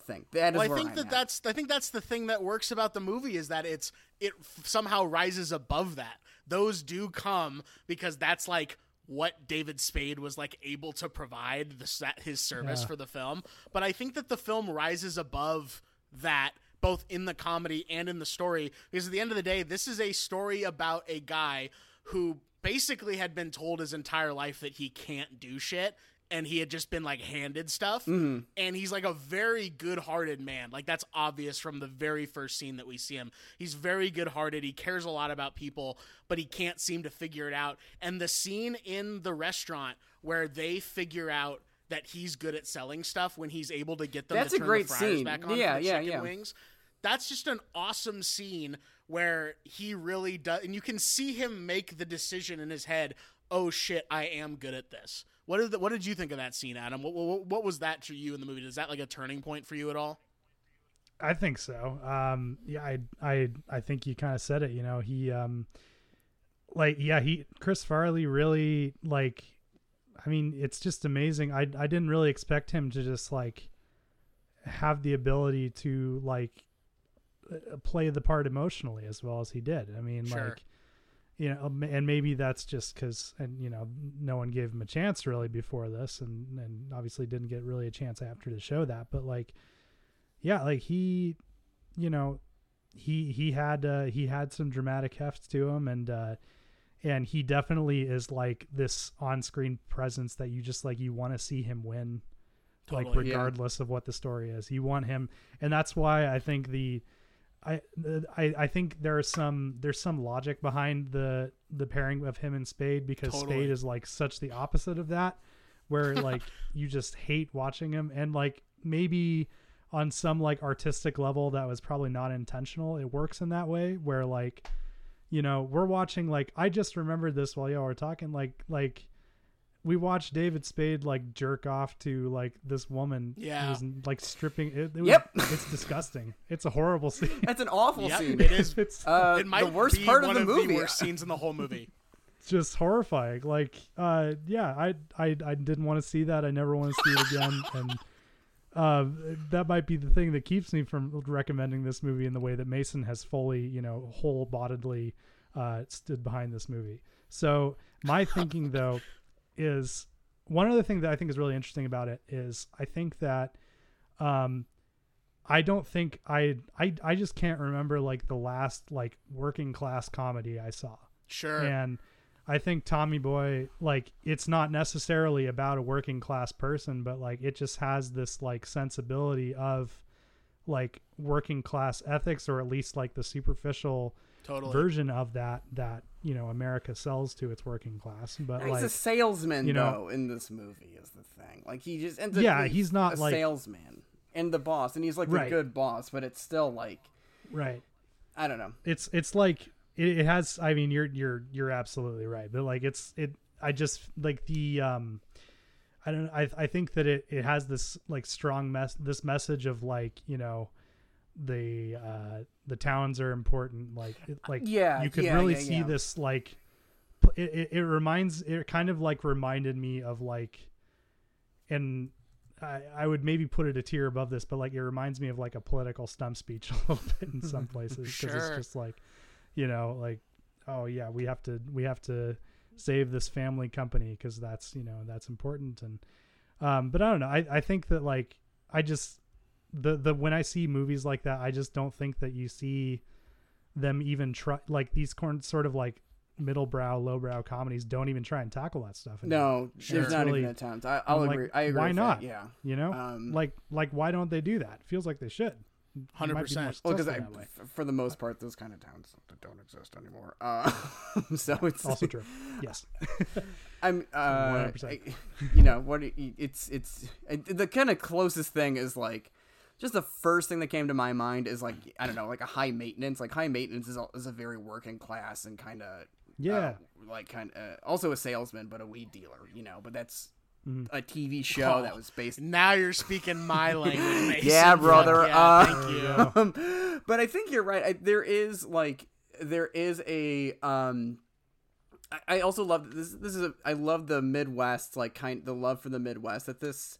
thing. That is Well, I think I'm that at. that's I think that's the thing that works about the movie is that it's it f- somehow rises above that. Those do come because that's like what David Spade was like able to provide the his service Yeah. for the film. But I think that the film rises above that both in the comedy and in the story because at the end of the day this is a story about a guy who basically had been told his entire life that he can't do shit and he had just been like handed stuff. Mm-hmm. And he's like a very good-hearted man. Like that's obvious from the very first scene that we see him. He's very good-hearted. He cares a lot about people but he can't seem to figure it out. And the scene in the restaurant where they figure out that he's good at selling stuff when he's able to get them That's to a great the fryers scene. back on Yeah, for yeah, chicken yeah. wings that's just an awesome scene where he really does and you can see him make the decision in his head oh shit i am good at this what did the, what did you think of that scene adam what, what, what was that to you in the movie is that like a turning point for you at all I think so. Um, yeah, I, I, I think you kind of said it. You know, he, um, like, yeah, he, Chris Farley really like. I mean, it's just amazing. I, I didn't really expect him to just like have the ability to like uh, play the part emotionally as well as he did. I mean, Sure. like, you know, um, and maybe that's just because, and you know, no one gave him a chance really before this, and and obviously didn't get really a chance after to show that. But like, yeah, like he, you know, he he had uh, he had some dramatic heft to him, and uh, and he definitely is like this on-screen presence that you just like you want to see him win, like Totally, yeah. regardless of what the story is. You want him, and that's why I think the. I, I I think there's some there's some logic behind the the pairing of him and Spade because Totally. Spade is like such the opposite of that, where like you just hate watching him and like maybe on some like artistic level that was probably not intentional it works in that way where like you know we're watching like i just remembered this while y'all were talking like like we watched david spade like jerk off to like this woman who Yeah. was like stripping it, it was, Yep. it's disgusting it's a horrible scene That's an awful Yep, scene. it is it's Uh, it might the worst be part of one the of movie. the worst scenes in the whole movie just horrifying like uh yeah i i, I didn't want to see that i never want to see it again and uh, that might be the thing that keeps me from recommending this movie in the way that Mason has fully, you know, whole-boddedly uh, stood behind this movie. So my thinking, though, is one other thing that I think is really interesting about it is I think that um, I don't think I I I just can't remember like the last like working class comedy I saw. sure And I think Tommy Boy, like, it's not necessarily about a working class person, but like, it just has this like sensibility of like working class ethics, or at least like the superficial totally version of that that you know America sells to its working class. But He's like, a salesman, you know- though, in this movie is the thing. Like he just ends up Yeah, being he's not, a like- salesman and the boss, and he's like the Right. good boss, but it's still like right? I don't know. It's it's like it, it has. I mean, you're you're you're absolutely right, but like it's it. I just like the um. I don't. I I think that it it has this like strong mess. This message of like you know, the uh the towns are important. Like it, like Yeah, you could yeah, really yeah, see yeah. this like. It, it it reminds it kind of like reminded me of like, and I I would maybe put it a tier above this, but like it reminds me of like a political stump speech a little bit in some places because Sure. it's just like, you know, like oh yeah, we have to we have to save this family company because that's you know that's important and um but i don't know i i think that like i just the the when i see movies like that i just don't think that you see them even try like these corn sort of like middle brow low brow comedies don't even try and tackle that stuff anymore, No, there's not Really- even a ton. I, I'll I'm like, agree. I agree. why with not? That. Yeah. you know Um, like like why don't they do that feels like they should It might be more 100%. Well, because successful for the most part, those kind of towns don't exist anymore. Uh, so it's also true yes I'm, uh, 100%. I- you know, what it's it's it, the kind of closest thing is like, just the first thing that came to my mind is like I don't know, like a high maintenance. Like high maintenance is a, is a very working class and kind of yeah like kind of also a salesman, but a weed dealer. You know, but that's. A TV show Oh. that was based. now you're speaking my language Mason. Yeah, brother. yeah, uh, thank you um, but I think you're right. I, there is like there is a um I- I also love this. This is a, I love the Midwest, like kind the love for the Midwest. That this,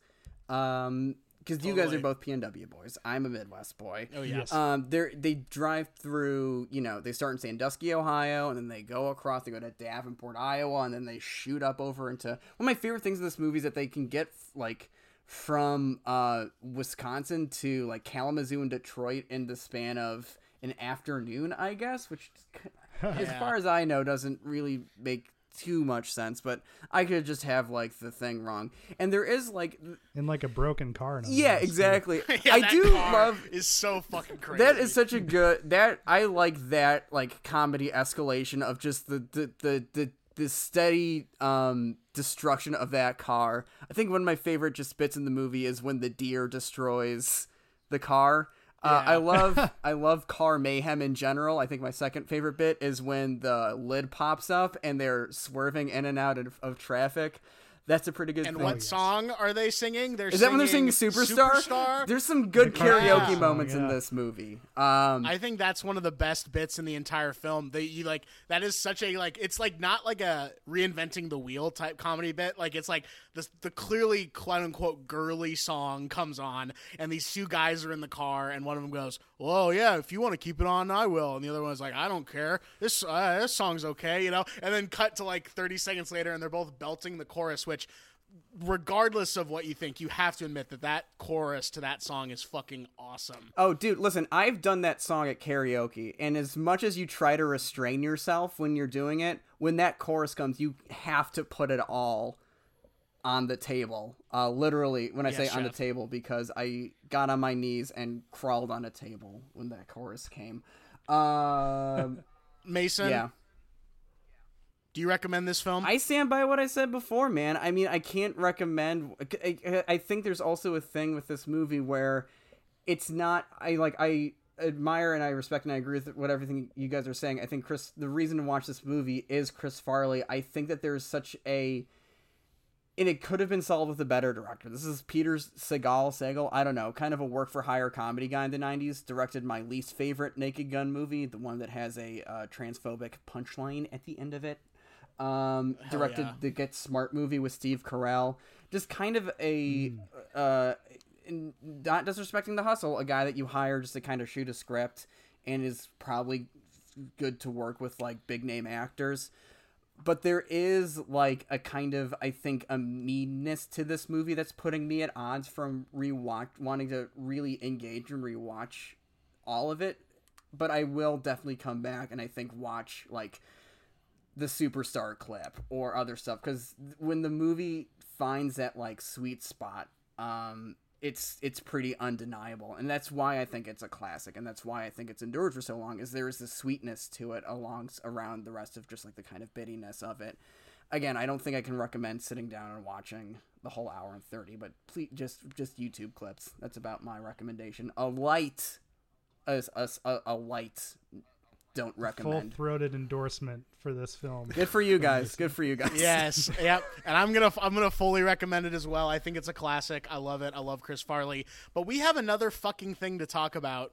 um, because you guys are Totally. both PNW boys. I'm a Midwest boy. Oh yes. Um, they they drive through. You know, they start in Sandusky, Ohio, and then they go across. They go to Davenport, Iowa, and then they shoot up over into. One of my favorite things in this movie is that they can get like from uh Wisconsin to like Kalamazoo and Detroit in the span of an afternoon, I guess, which as Yeah. far as I know doesn't really make too much sense, but I could just have like the thing wrong. And there is like in like a broken car. no yeah, less, exactly. Yeah, I that do car love is so fucking crazy. that is such a good that I like that like comedy escalation of just the the the the, the steady um destruction of that car. I think one of my favorite just bits in the movie is when the deer destroys the car. Uh, Yeah. I love I love car mayhem in general. I think my second favorite bit is when the lid pops up and they're swerving in and out of, of traffic. That's a pretty good thing. And thing. what song are they singing? They're Is that when they're singing Superstar? Superstar? There's some good The karaoke song, moments in this movie. Um, I think that's one of the best bits in the entire film. That you like that is such a like it's like not like a reinventing the wheel type comedy bit. Like it's like the the clearly quote unquote girly song comes on and these two guys are in the car and one of them goes, "Oh yeah, if you want to keep it on, I will." And the other one's like, "I don't care. This uh, this song's okay," you know. And then cut to like 30 seconds later and they're both belting the chorus which regardless of what you think, you have to admit that that chorus to that song is fucking awesome. Oh, dude, listen, I've done that song at karaoke, and as much as you try to restrain yourself when you're doing it, when that chorus comes, you have to put it all on the table. Uh, literally, when I Yes, say on the table, because I got on my knees and crawled on a table when that chorus came. Um, Mason, yeah. do you recommend this film? I stand by what I said before, man. I mean, I can't recommend. I, I think there's also a thing with this movie where it's not. I like. I admire and I respect and I agree with what everything you guys are saying. I think Chris. The reason to watch this movie is Chris Farley. I think that there's such a. And it could have been solved with a better director. This is Peter Segal, Segal, I don't know, kind of a work for hire comedy guy in the 90s. Directed my least favorite Naked Gun movie, the one that has a uh, transphobic punchline at the end of it um, directed yeah. the Get Smart movie with Steve Carell. Just kind of a, uh, not disrespecting the hustle, a guy that you hire just to kind of shoot a script and is probably good to work with like big name actors. But there is like a kind of I think a meanness to this movie that's putting me at odds from rewatch wanting to really engage and rewatch all of it. But I will definitely come back and I think watch like the superstar clip or other stuff because when the movie finds that like sweet spot um it's it's pretty undeniable. And that's why i think it's a classic and that's why i think it's endured for so long is there is this sweetness to it along around the rest of just like the kind of bittiness of it. Again i don't think i can recommend sitting down and watching the whole hour and 30 but please just just youtube clips. That's about my recommendation. A light a, a, a, light don't recommend. Full recommend. throated endorsement for this film. Good for you guys. Good for you guys. yes, yep. And I'm gonna I'm gonna fully recommend it as well. I think it's a classic. I love it. I love Chris Farley. But we have another fucking thing to talk about.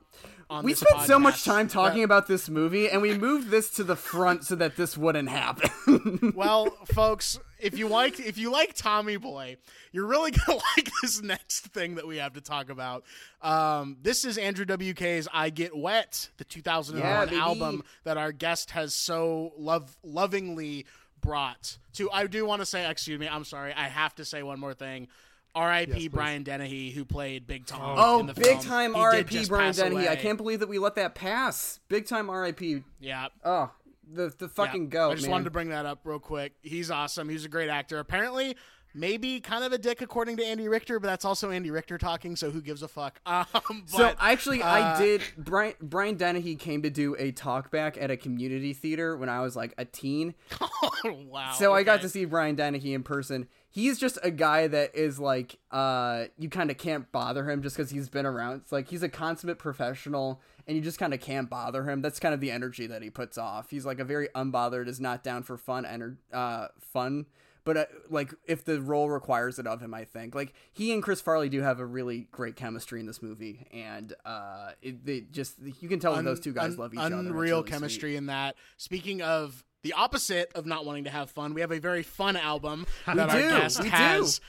On We this spent so much time talking Uh, about this movie, and we moved this to the front so that this wouldn't happen. well, folks, if you like if you like Tommy Boy, you're really gonna like this next thing that we have to talk about. Um, this is Andrew WK's "I Get Wet," the 2001 Yeah, album that our guest has so love lovingly brought to. I do want to say, excuse me, I'm sorry, I have to say one more thing. R.I.P. Yes. Brian Dennehy, who played Big Tom. oh, in oh, the big film. time He R.I.P. Brian pass Dennehy. I can't believe that we let that pass. Big time R.I.P. Yeah, Oh, the the fucking Yeah. goat, I just man. wanted to bring that up real quick. He's awesome. He's a great actor. Apparently, maybe kind of a dick according to Andy Richter, but that's also Andy Richter talking, so who gives a fuck? Um, but, so actually, I uh, did. Brian Brian Dennehy came to do a talkback at a community theater when I was like a teen. wow. So I got Oh, to see Brian Dennehy in person. He's just a guy that is like, uh, you kind of can't bother him just because he's been around. It's like he's a consummate professional, and you just kind of can't bother him. That's kind of the energy that he puts off. He's like a very unbothered, is not down for fun, ener- uh, fun. But uh, like, if the role requires it of him, I think like he and Chris Farley do have a really great chemistry in this movie, and uh, it, they just you can tell that those two guys Un- love each other. Unreal really sweet. chemistry in that. Speaking of the opposite of not wanting to have fun. We have a very fun album that We our guest we has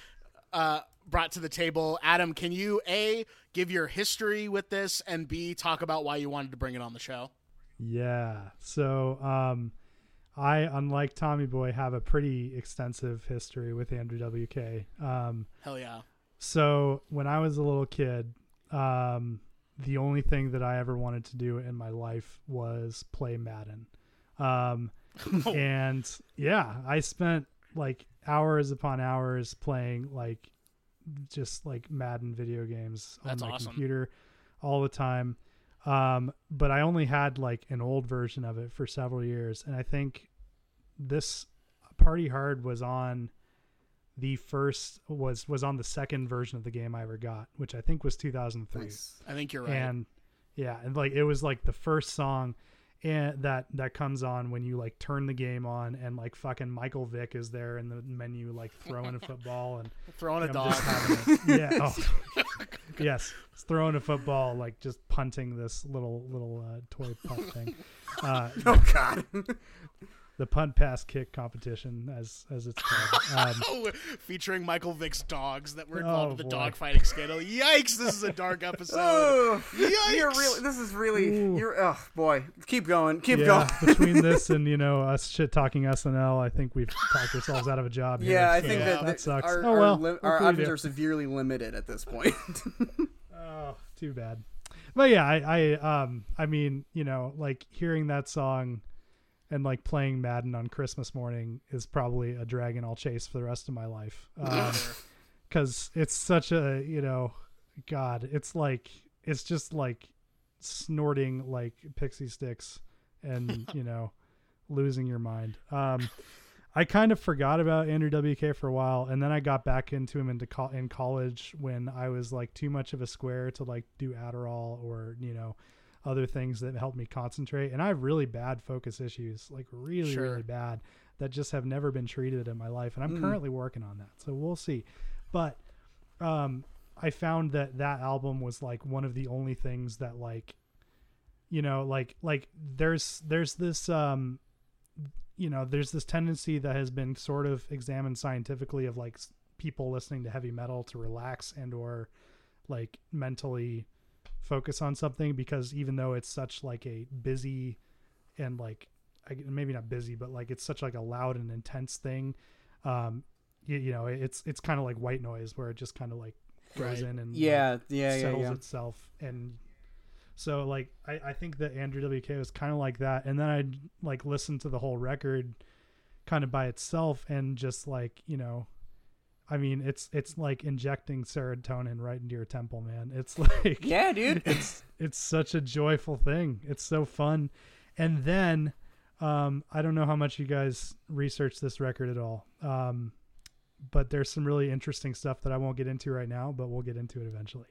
uh, brought to the table. Adam, can you a give your history with this and b talk about why you wanted to bring it on the show? Yeah. So, um, I, unlike Tommy Boy, have a pretty extensive history with Andrew WK. Um, Hell yeah. so when I was a little kid, um, the only thing that I ever wanted to do in my life was play Madden. Um, and yeah, I spent like hours upon hours playing like just like Madden video games on That's my awesome. computer all the time. Um, but I only had like an old version of it for several years, and I think this Party Hard was on the first was was on the second version of the game I ever got, which I think was 2003 Nice. I think you're right. and yeah and like it was like the first song and that that comes on when you like turn the game on and like fucking michael vick is there in the menu like throwing a football and Throwing a dog. a- yeah oh. yes throwing a football like just punting this little little uh, toy punt thing uh, Oh God. the punt pass kick competition as as it's called um, Oh, featuring Michael Vick's dogs that were involved Oh, with the boy. dog fighting scandal. Yikes! This is a dark episode. oh, Yikes! you're really. This is really. Ooh. You're. Oh boy. Keep going. Keep yeah, going. between this and you know us shit talking SNL, I think we've talked ourselves out of a job. Here, Yeah, I so think Yeah. that, that that sucks. Our, oh our well, li- our options do? are severely limited at this point. Oh, too bad. But yeah, I, I um I mean, you know, like hearing that song and like playing Madden on Christmas morning is probably a dragon I'll chase for the rest of my life. Um cuz it's such a, you know, god, it's like it's just like snorting like pixie sticks and, you know, losing your mind. Um I kind of forgot about Andrew WK for a while, and then I got back into him into co- in college when I was like too much of a square to like do Adderall or you know other things that help me concentrate. And I have really bad focus issues, like really Sure. really bad, that just have never been treated in my life, and I'm Mm. currently working on that. So we'll see. But um, I found that that album was like one of the only things that like you know like like there's there's this um you know there's this tendency that has been sort of examined scientifically of like people listening to heavy metal to relax and or like mentally focus on something because even though it's such like a busy and like maybe not busy but like it's such like a loud and intense thing um you, you know it's it's kind of like white noise where it just kind of like goes Right. in and yeah. Yeah. Yeah. settles Yeah. itself and so like I, I think that andrew wk was kind of like that and then i'd like listen to the whole record kind of by itself and just like you know i mean it's it's like injecting serotonin right into your temple man. It's like Yeah, dude. it's it's such a joyful thing. It's so fun. And then um i don't know how much you guys researched this record at all um but there's some really interesting stuff that i won't get into right now but we'll get into it eventually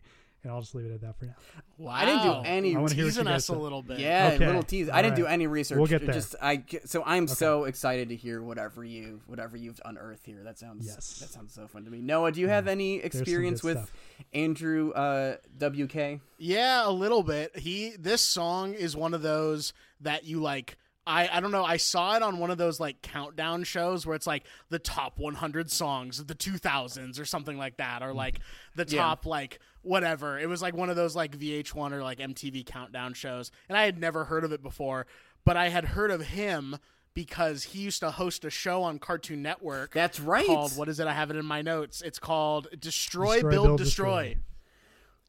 and i'll just leave it at that for now Wow. I didn't do any I wanna hear what teasing guys us a said. little bit. Yeah, Okay. little tease. I All didn't do right. any research. We'll get there. Just I. So I'm so excited to hear whatever you whatever you've unearthed here. That sounds Yes. that sounds so fun to me. Noah, do you have any some experience good with stuff. Andrew uh, WK? Yeah, a little bit. He this song is one of those that you like I, I don't know. I saw it on one of those like countdown shows where it's like the top 100 songs of the 2000s or something like that, or like the Yeah. top like whatever. It was like one of those like VH1 or like MTV countdown shows, and I had never heard of it before, but I had heard of him because he used to host a show on Cartoon Network. That's right. Called what is it? I have it in my notes. It's called Destroy, Destroy, Build, Build, Destroy. Destroy.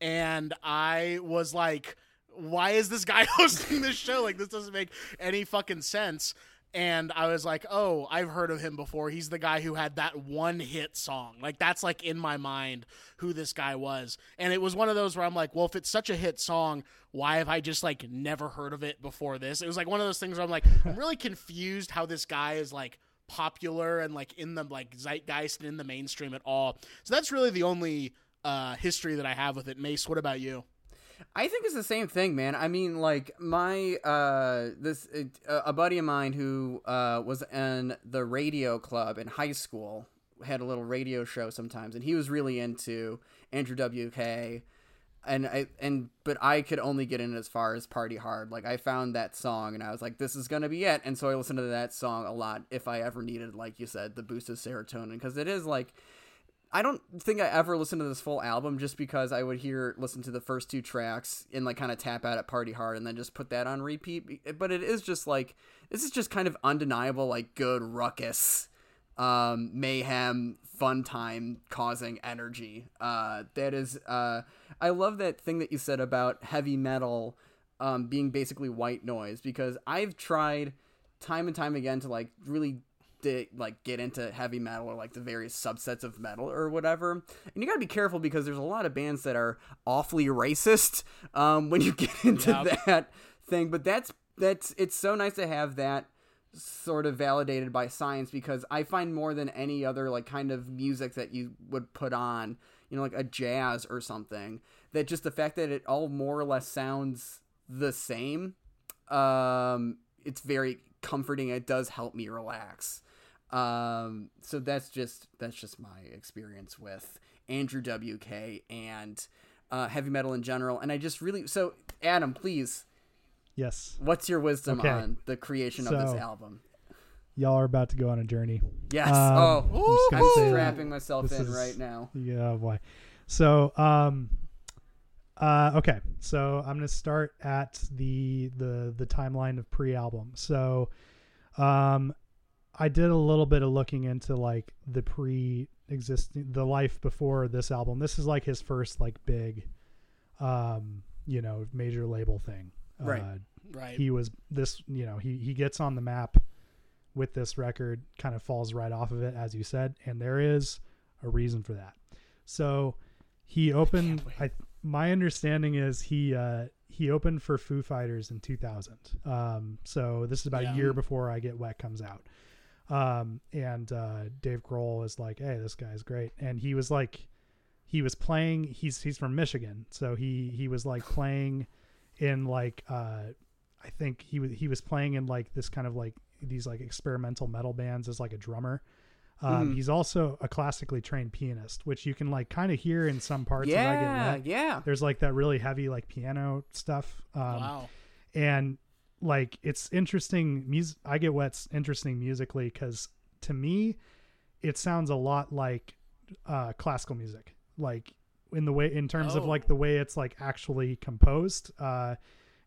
And I was like, why is this guy hosting this show? Like, this doesn't make any fucking sense. And I was like, oh, I've heard of him before. He's the guy who had that one hit song. Like, that's like in my mind who this guy was. And it was one of those where I'm like, well, if it's such a hit song, why have I just like never heard of it before this? It was like one of those things where I'm like, I'm really confused how this guy is like popular and like in the like zeitgeist and in the mainstream at all. So that's really the only uh, history that I have with it. Mace, what about you? I think it's the same thing, man. I mean, like my uh, this uh, a buddy of mine who uh, was in the radio club in high school had a little radio show sometimes, and he was really into Andrew WK. and I and but I could only get in as far as Party Hard. Like I found that song and I was like, this is gonna be it. And so I listened to that song a lot if I ever needed, like you said, the boost of serotonin because it is like. I don't think I ever listened to this full album just because I would hear listen to the first two tracks and like kind of tap out at Party Hard and then just put that on repeat. But it is just like this is just kind of undeniable like good ruckus um, mayhem, fun time causing energy. Uh, that is, uh, I love that thing that you said about heavy metal um, being basically white noise because I've tried time and time again to like really di- like get into heavy metal or like the various subsets of metal or whatever. And you gotta be careful because there's a lot of bands that are awfully racist um, when you get into Yep. that thing. But that's that's it's so nice to have that sort of validated by science because I find more than any other like kind of music that you would put on, you know, like a jazz or something, that just the fact that it all more or less sounds the same, um, it's very comforting. It does help me relax. Um, so that's just that's just my experience with Andrew WK and uh, heavy metal in general. And I just really so Adam, please, Yes. what's your wisdom Okay. on the creation of this album? Y'all are about to go on a journey. Yes. Um, oh, I'm strapping myself in is- right now. Yeah, boy. So, um, uh, okay. So I'm gonna start at the the the timeline of pre-album. So, um, I did a little bit of looking into like the pre-existing the life before this album. This is like his first like big, um, you know, major label thing. Right. Uh, Right. he was this you know he he gets on the map with this record kind of falls right off of it as you said and there is a reason for that so he opened I, my understanding is he uh he opened for Foo Fighters in 2000 um so this is about Yeah. a year before I Get Wet comes out um and uh Dave Grohl is like hey this guy's great and he was like he was playing he's he's from Michigan so he he was like playing in like uh I think he was he was playing in like this kind of like these like experimental metal bands as like a drummer. Um, Mhm. He's also a classically trained pianist, which you can like kind of hear in some parts of I Get Yeah, yeah. There's like that really heavy like piano stuff. Um, wow. and like it's interesting music i get what's interesting musically because to me it sounds a lot like uh classical music like in the way in terms of Oh. like the way it's like actually composed uh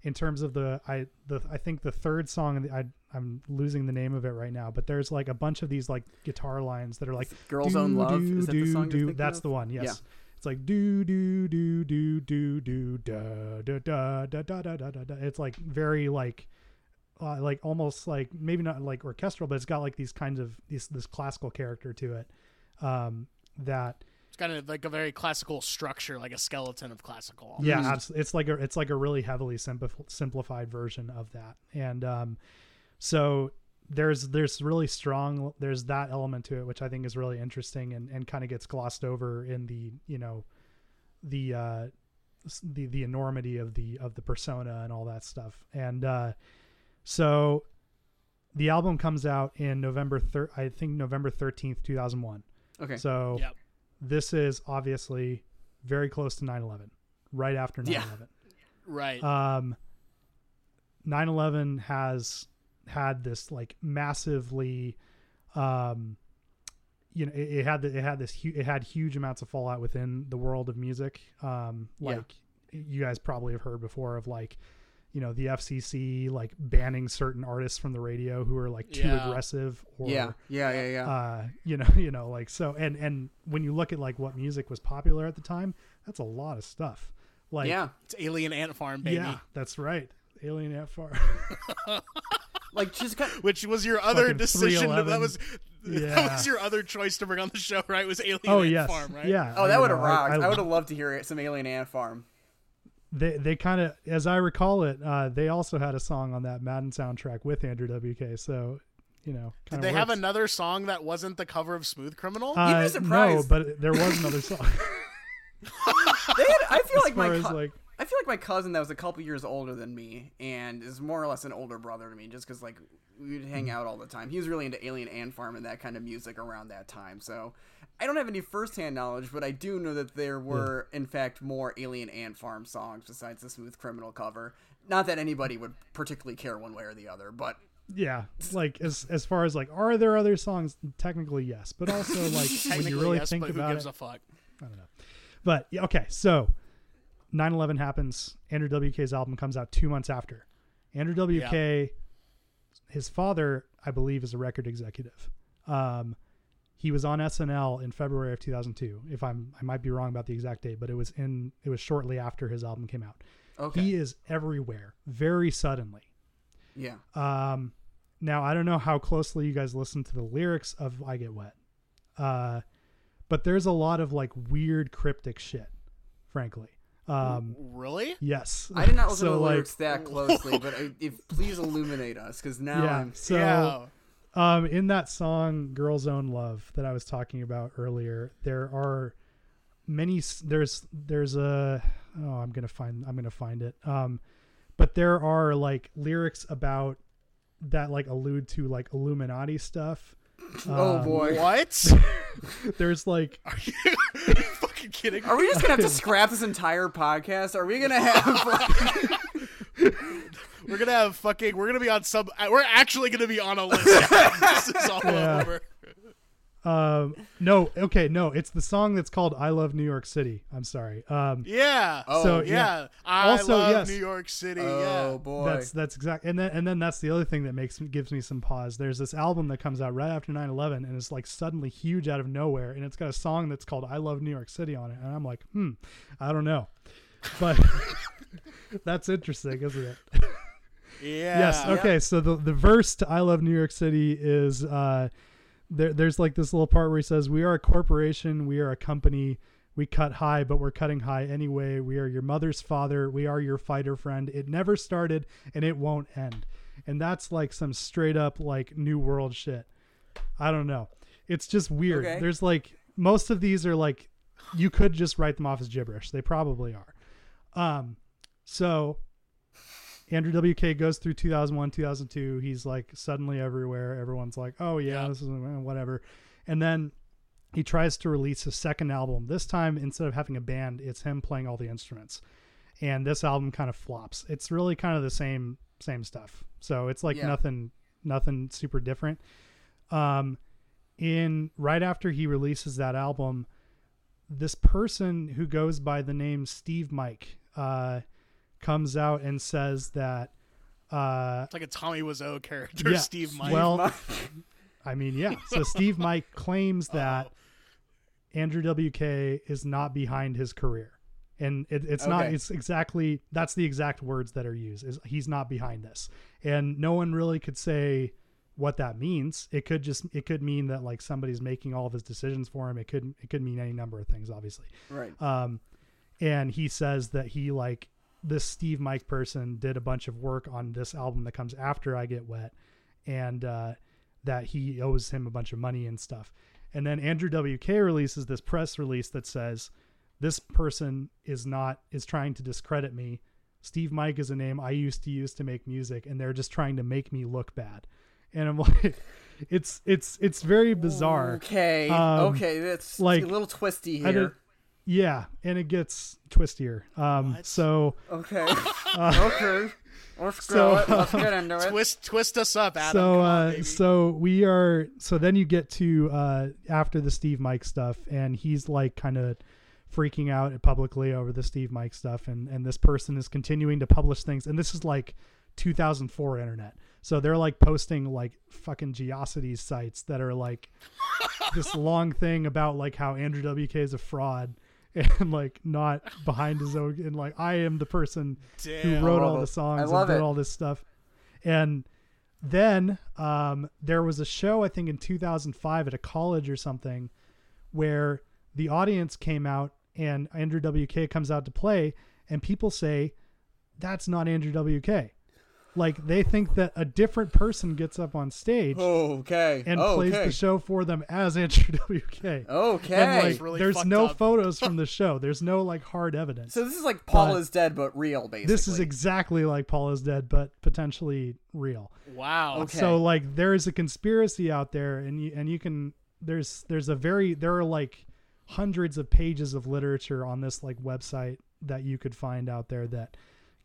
in terms of the i the i think the third song i i'm losing the name of it right now but there's like a bunch of these like guitar lines that are like Girls Own Love. do, Is that the song do. That's of? the one. Yes. Yeah. It's like do do do do do do da da da da da da da da. da. It's like very like uh, like almost like maybe not like orchestral, but it's got like these kinds of this this classical character to it. Um, that It's kind of like a very classical structure, like a skeleton of classical. yeah, Mhm. abs- it's like a it's like a really heavily simplif- simplified version of that, and um, so there's there's really strong there's that element to it, which I think is really interesting and and kind of gets glossed over in the you know the uh the the enormity of the of the persona and all that stuff, and uh, so the album comes out in November thir- I think November thirteenth, two thousand one. Okay. So Yep. this is obviously very close to 9/11, right after 9/11. Yeah. Right. Um 9/11 has had this like massively um you know it, it had the, it had this hu- it had huge amounts of fallout within the world of music um Yeah. like you guys probably have heard before of like you know the FCC like banning certain artists from the radio who are like too Yeah. aggressive or yeah, yeah, yeah, yeah. uh you know you know like so and and when you look at like what music was popular at the time that's a lot of stuff like yeah. it's Alien Ant Farm, baby. yeah that's right alien ant far Like just kind Which was your other decision? That 311. was that was your other choice to bring on the show, right? Was Alien oh Ant yes Farm, right? yeah Oh, that would have know, I- rocked. I, I- would have loved to hear some Alien Ant Farm. they they kind of as i recall it uh they also had a song on that madden soundtrack with andrew wk so you know Did kinda they have another song that wasn't the cover of Smooth Criminal? uh, You'd be no but there was another song They had, I feel as like my co- like I feel like my cousin that was a couple years older than me and is more or less an older brother to me, just because like we'd hang mm-hmm. out all the time. He was really into Alien Ant Farm and that kind of music around that time. So I don't have any firsthand knowledge, but I do know that there were in fact more Alien Ant Farm songs besides the Smooth Criminal cover. Not that anybody would particularly care one way or the other, but yeah like as as far as like are there other songs technically yes but also like when you really yes, think but who about gives it a fuck? i don't know but yeah, okay so 9-11 happens andrew wk's album comes out two months after andrew wk his father i believe is a record executive um he was on snl in february of 2002 if i'm i might be wrong about the exact date but it was in it was shortly after his album came out okay. he is everywhere very suddenly yeah. um, now I don't know how closely you guys listen to the lyrics of "I Get Wet," uh, but there's a lot of like weird cryptic shit, frankly. Um, Really? yes, I did not listen So, to the like, lyrics that closely, but I, if please illuminate us, because now Yeah, I'm so yeah. um, in that song "Girls Own Love" that I was talking about earlier, there are many. There's there's a oh I'm gonna find I'm gonna find it. Um, but there are like lyrics about that like allude to like Illuminati stuff. Oh Um, boy. What? There's like Are you, are you fucking kidding? Are we just gonna have to scrap this entire podcast? Are we gonna have like, We're gonna have fucking. We're gonna be on some. We're actually gonna be on a list. this is all Yeah. over. Um no okay no it's the song that's called I Love New York City. I'm sorry. Um Yeah. Oh, so yeah. yeah, I Also, love yes. New York City. oh yeah. boy? that's that's exact and then and then that's the other thing that makes gives me some pause. There's this album that comes out right after 9/11 and it's like suddenly huge out of nowhere and it's got a song that's called I Love New York City on it and I'm like, "Hmm, I don't know." But that's interesting, isn't it? Yeah. Yes. Okay. So the the verse to "I Love New York City" is uh, there. There's like this little part where he says, "We are a corporation. We are a company. We cut high, but we're cutting high anyway. We are your mother's father. We are your fighter friend. It never started, and it won't end." And that's like some straight up like new world shit. I don't know. It's just weird. Okay. There's like most of these are like you could just write them off as gibberish. They probably are. Um, so Andrew WK goes through 2001, 2002. He's like suddenly everywhere. Everyone's like, "Oh yeah, Yeah. this is uh, whatever." And then he tries to release his second album. This time, instead of having a band, it's him playing all the instruments. And this album kind of flops. It's really kind of the same same stuff. So it's like Yeah. nothing nothing super different. Um, in right after he releases that album, this person who goes by the name Steev Mike uh, comes out and says that uh, It's like a Tommy Wiseau character, Yeah. Steev Mike. Well, I mean, yeah. So Steev Mike claims that Oh. Andrew WK is not behind his career. And it, it's not, it's exactly, that's the exact words that are used is he's not behind this. And no one really could say what that means. It could just, it could mean that like somebody's making all of his decisions for him. It could, it could mean any number of things, obviously. right. Um, and he says that he like this Steev Mike person did a bunch of work on this album that comes after I Get Wet, and uh, that he owes him a bunch of money and stuff. And then Andrew WK releases this press release that says this person is not is trying to discredit me. Steev Mike is a name I used to use to make music, and they're just trying to make me look bad. And I'm like, it's it's it's very bizarre. Okay. Um, okay. That's like, a little twisty here. Did- Yeah, and it gets twistier. Um, What? so Okay. uh, okay. Let's So, go. it. Let's get into it. twist twist us up, Adam. so Come on, uh, so we are so then you get to uh, after the Steev Mike stuff, and he's like kind of freaking out publicly over the Steev Mike stuff, and and this person is continuing to publish things, and this is like 2004 internet. So they're like posting like fucking Geocities sites that are like this long thing about like how Andrew WK is a fraud and like not behind his own and like I am the person who wrote all it. the songs and did it. all this stuff. And then um, there was a show I think in 2005 at a college or something where the audience came out and Andrew WK comes out to play and people say that's not Andrew WK. Like they think that a different person gets up on stage Okay. and okay. plays the show for them as Andrew WK. Okay. And like, really there's no up. photos from the show. There's no like hard evidence. so this is like Paul But- is dead but real, basically. this is exactly like Paul is dead, but potentially real. Wow. Okay. So like there is a conspiracy out there, and you and you can there's there's a very there are like hundreds of pages of literature on this like website that you could find out there that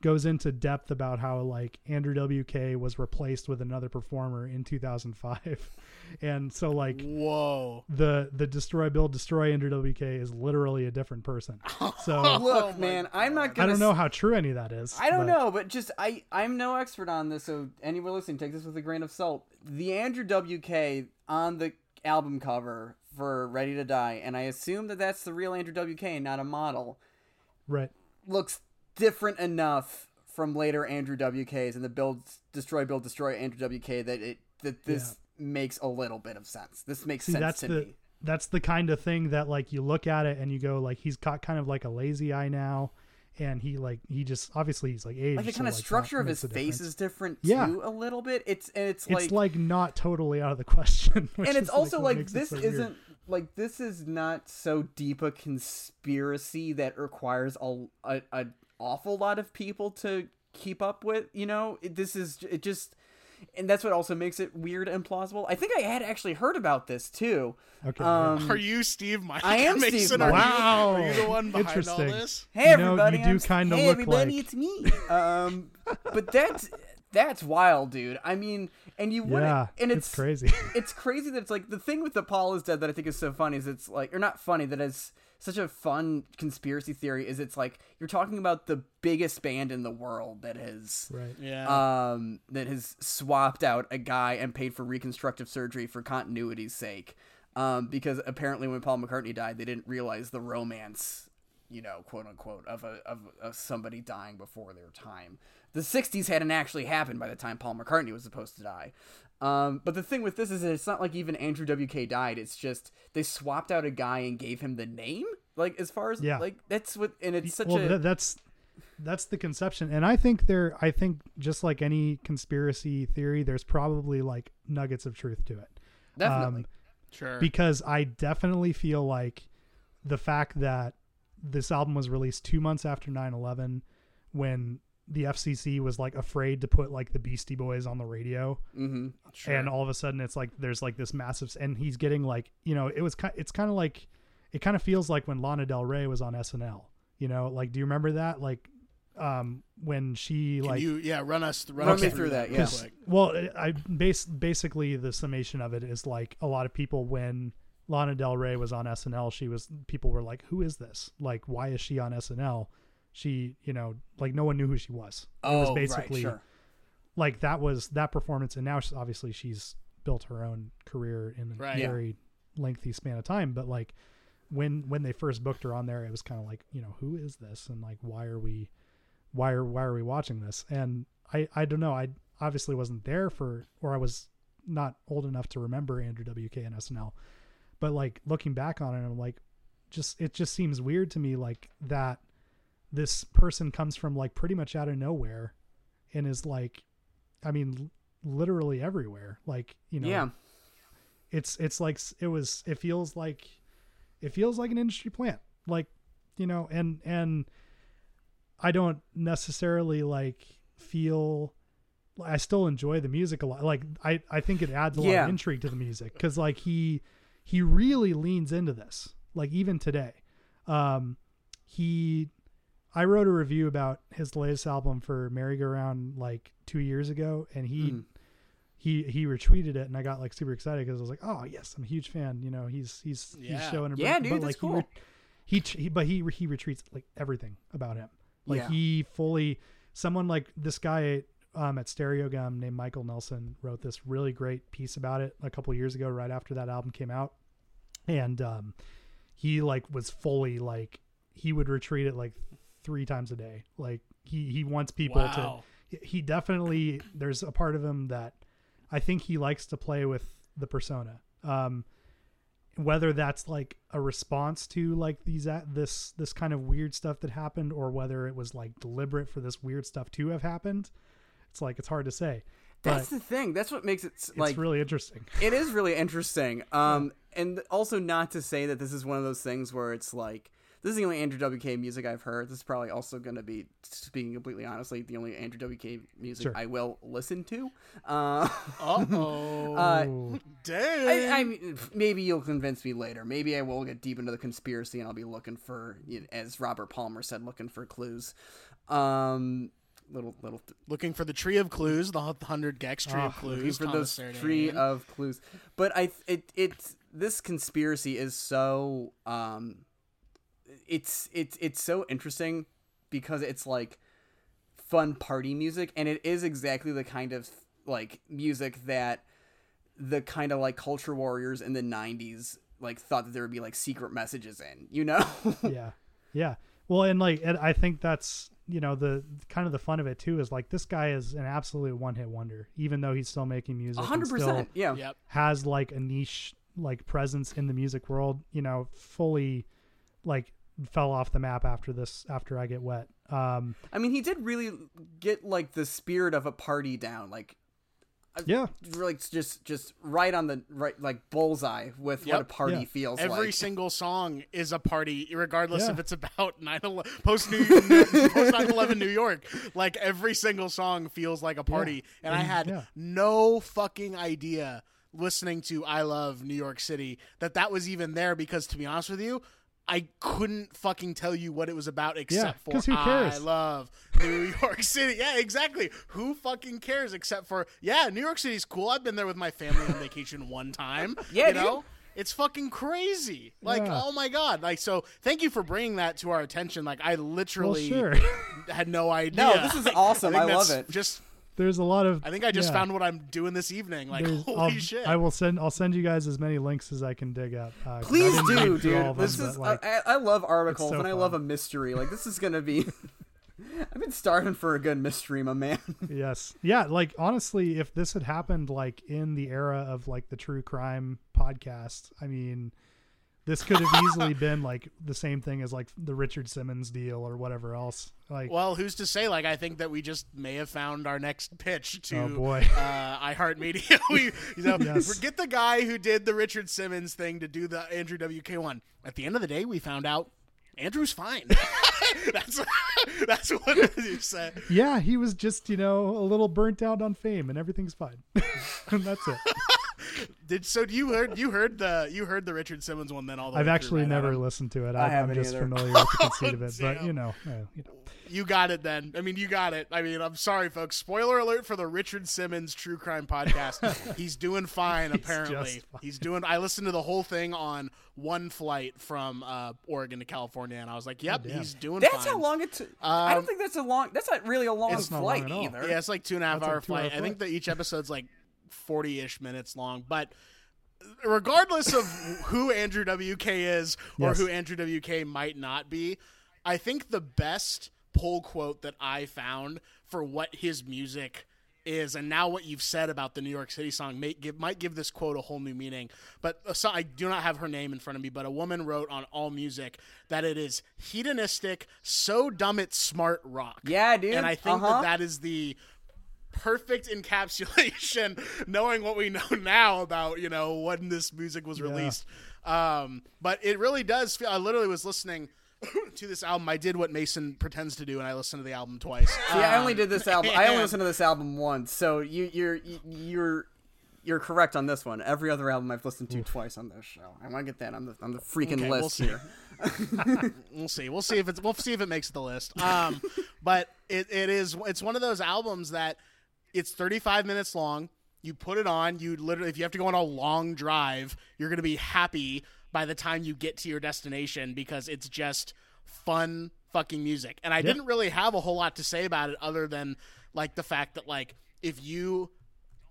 goes into depth about how like Andrew WK was replaced with another performer in 2005, and so like Whoa. the the destroy build destroy Andrew WK is literally a different person. Oh, so Look, Oh man, I'm not I gonna. I don't know how true any of that is. I don't but- know, but just I I'm no expert on this, so anyone listening, take this with a grain of salt. The Andrew WK on the album cover for Ready to Die, and I assume that that's the real Andrew WK, not a model. Right. Looks different enough from later Andrew WKs and the build destroy build destroy Andrew WK that it that this makes a little bit of sense. This makes See, sense that's to the me. that's the kind of thing that like you look at it and you go like he's got kind of like a lazy eye now, and he like he just obviously he's like aged. Like the so, kind of that structure of his face is different Yeah. too, a little bit. It's and it's, It's like like, not totally out of the question. and it's also what like, this so isn't like this is not so deep a conspiracy that requires a, a, a awful lot of people to keep up with you know it, this is it just and that's what also makes it weird and plausible i think i had actually heard about this too Okay, um Are you Steev Mike? I am Mason? Steev Are Mike. you, Wow. are you the one behind all Interesting. this? hey You know, everybody you do kinda hey look everybody like- it's me um but that's that's wild dude i mean and you wouldn't yeah, and it's, it's crazy. it's crazy that it's like the thing with the Paul is dead that I think is so funny is it's like or not funny that is such a fun conspiracy theory is it's like you're talking about the biggest band in the world that has right. Yeah. um that has swapped out a guy and paid for reconstructive surgery for continuity's sake um because apparently when Paul McCartney died they didn't realize the romance you know quote unquote of a of, of somebody dying before their time the 60s hadn't actually happened by the time Paul McCartney was supposed to die um, but the thing with this is that it's not like even Andrew WK died. It's just they swapped out a guy and gave him the name. Like as far as Yeah. like that's what and it's such well, a tha- that's that's the conception, and I think there. I think just like any conspiracy theory, there's probably like nuggets of truth to it. definitely Um, sure. because I definitely feel like the fact that this album was released two months after 9-11 when the FCC was like afraid to put like the Beastie Boys on the radio hmm sure. and all of a sudden it's like there's like this massive and he's getting like you know it was ki- it's kind of like it kind of feels like when Lana Del Rey was on SNL you know like do you remember that like um when she Can like you yeah run us run, Run us me through through that, that, yeah. well, I base basically the summation of it is like a lot of people when Lana Del Rey was on SNL, she was people were like, "Who is this? Like, why is she on SNL?" She, you know, like no one knew who she was. It oh was basically right, sure. like that was that performance, and now she's, obviously she's built her own career in a Right. Yeah. very lengthy span of time. But like when when they first booked her on there, it was kind of like, you know, who is this, and like why are we, why are why are we watching this? And I I don't know. I obviously wasn't there for, or I was not old enough to remember Andrew WK and SNL. But like looking back on it, I'm like, just it just seems weird to me, like that this person comes from like pretty much out of nowhere, and is like, I mean, literally everywhere. Like you know, yeah. it's it's like it was it feels like it feels like an industry plant. Like you know and and i don't necessarily like feel i still enjoy the music a lot. Like i i think it adds a lot of intrigue to the music because like he he really leans into this like even today. Um he i wrote a review about his latest album for merry-go-round like two years ago and he Mhm. he he retweeted it and I got like super excited because I was like, oh yes, I'm a huge fan. You know, he's he's Yeah. he's showing a Yeah, but dude, like that's he, cool. re- he he but he he retreats like everything about him. Like Yeah. he fully someone like this guy um, at Stereogum named Michael Nelson wrote this really great piece about it a couple years ago, right after that album came out, and um, he like was fully like he would retreat it like three times a day. Like he he wants people to Wow. he- he definitely there's a part of him that I think he likes to play with the persona. Um, whether that's like a response to like these a- this this kind of weird stuff that happened, or whether it was like deliberate for this weird stuff to have happened, It's like it's hard to say. That's but the thing. That's what makes it like it's really interesting. it is really interesting. Um, and also not to say that this is one of those things where it's like this is the only Andrew WK music I've heard. This is probably also going to be, speaking completely honestly, the only Andrew WK music Sure. I will listen to. Uh, Uh-oh. uh, Dang. I, I mean, maybe you'll convince me later. Maybe I will get deep into the conspiracy and I'll be looking for, you know, as Robert Palmer said, looking for clues. Um, little little Looking for the tree of clues, the hundred gex tree of Ah, clues. looking for Thomas those Sardinian. tree of clues. But I it it's this conspiracy is so um it's it's it's so interesting because it's like fun party music and it is exactly the kind of like music that the kind of like culture warriors in the 90s like thought that there would be like secret messages in, you know? yeah yeah well and like and i think that's you know the kind of the fun of it too is like this guy is an absolute one-hit wonder even though he's still making music 100%. still Yeah. Yep. has like a niche like presence in the music world you know fully like fell off the map after this after i get wet um I mean, he did really get like the spirit of a party down. Like yeah like just just right on the right like bullseye with what a party Yeah. feels Every like. single song is a party, regardless Yeah. if it's about 9 post New post 9 11 New York. Like every single song feels like a party. And I had yeah. no fucking idea listening to I Love New York City that that was even there because to be honest with you, I couldn't fucking tell you what it was about except for 'cause who cares? I love New York City. Yeah, exactly. Who fucking cares except for yeah, New York City's cool. I've been there with my family on vacation one time. Yeah, you dude. know? It's fucking crazy. Like, Yeah. oh my god. Like, so thank you for bringing that to our attention. Like, I well literally sure had no idea. No, this is awesome. think I love it. Just, there's a lot of I think I just yeah. found what I'm doing this evening. Like, There's- holy I'll- shit. I will send. I'll send you guys as many links as I can dig up. Uh, 'cause I Please do, dude. This them, is like, I, I love articles so and I love a mystery. Like this is gonna be. I've been starving for a good mystery, my man. yes, yeah. Like honestly, if this had happened like in the era of like the true crime podcast, I mean, this could have easily been like the same thing as like the Richard Simmons deal or whatever else. Like, well, who's to say? Like, I think that we just may have found our next pitch to Oh, boy. uh, iHeartMedia. we, you know, Yes. forget the guy who did the Richard Simmons thing to do the Andrew WK one. At the end of the day, we found out Andrew's fine. that's that's what you said. yeah, he was just you know a little burnt out on fame, and everything's fine. and that's it. Did so? You heard you heard the you heard the Richard Simmons one then all the I've way through, actually right, never listened to it. I I, I'm just either. familiar with the conceit of it, but you know, uh, you know. You got it then. I mean, you got it. I mean, I'm sorry, folks. Spoiler alert for the Richard Simmons True Crime podcast. He's doing fine, apparently. fine. He's doing. I listened to the whole thing on one flight from uh, Oregon to California, and I was like, "Yep, damn. he's doing That's fine." how long it took. I don't Um, think that's a long. That's not really a long It's not flight long either. Yeah, it's like two and a half That's a hour two-hour flight. I think that each episode's like 40 ish minutes long. But regardless of who Andrew WK is or Yes. who Andrew WK might not be, I think the best pull quote that I found for what his music is and now what you've said about the New York City song may give, might give this quote a whole new meaning. But so I do not have her name in front of me, but a woman wrote on AllMusic that it is hedonistic, so dumb it's smart rock. Yeah, dude. And I think Uh-huh. that that is the perfect encapsulation knowing what we know now about you know when this music was released um but it really does feel i literally was listening to this album i did what mason pretends to do and i listened to the album twice See, I only Um, did this album. I only listened to this album once, so you, you're you're you're correct on this one. Every other album I've listened to twice on this show. I want to get that on the on the freaking Okay, we'll list here. we'll see. We'll see if it's we'll see if it makes the list. Um, but it, it is it's one of those albums that it's 35 minutes long. You put it on. You literally, if you have to go on a long drive, you're gonna be happy by the time you get to your destination because it's just fun fucking music. And I didn't really have a whole lot to say about it other than like the fact that like if you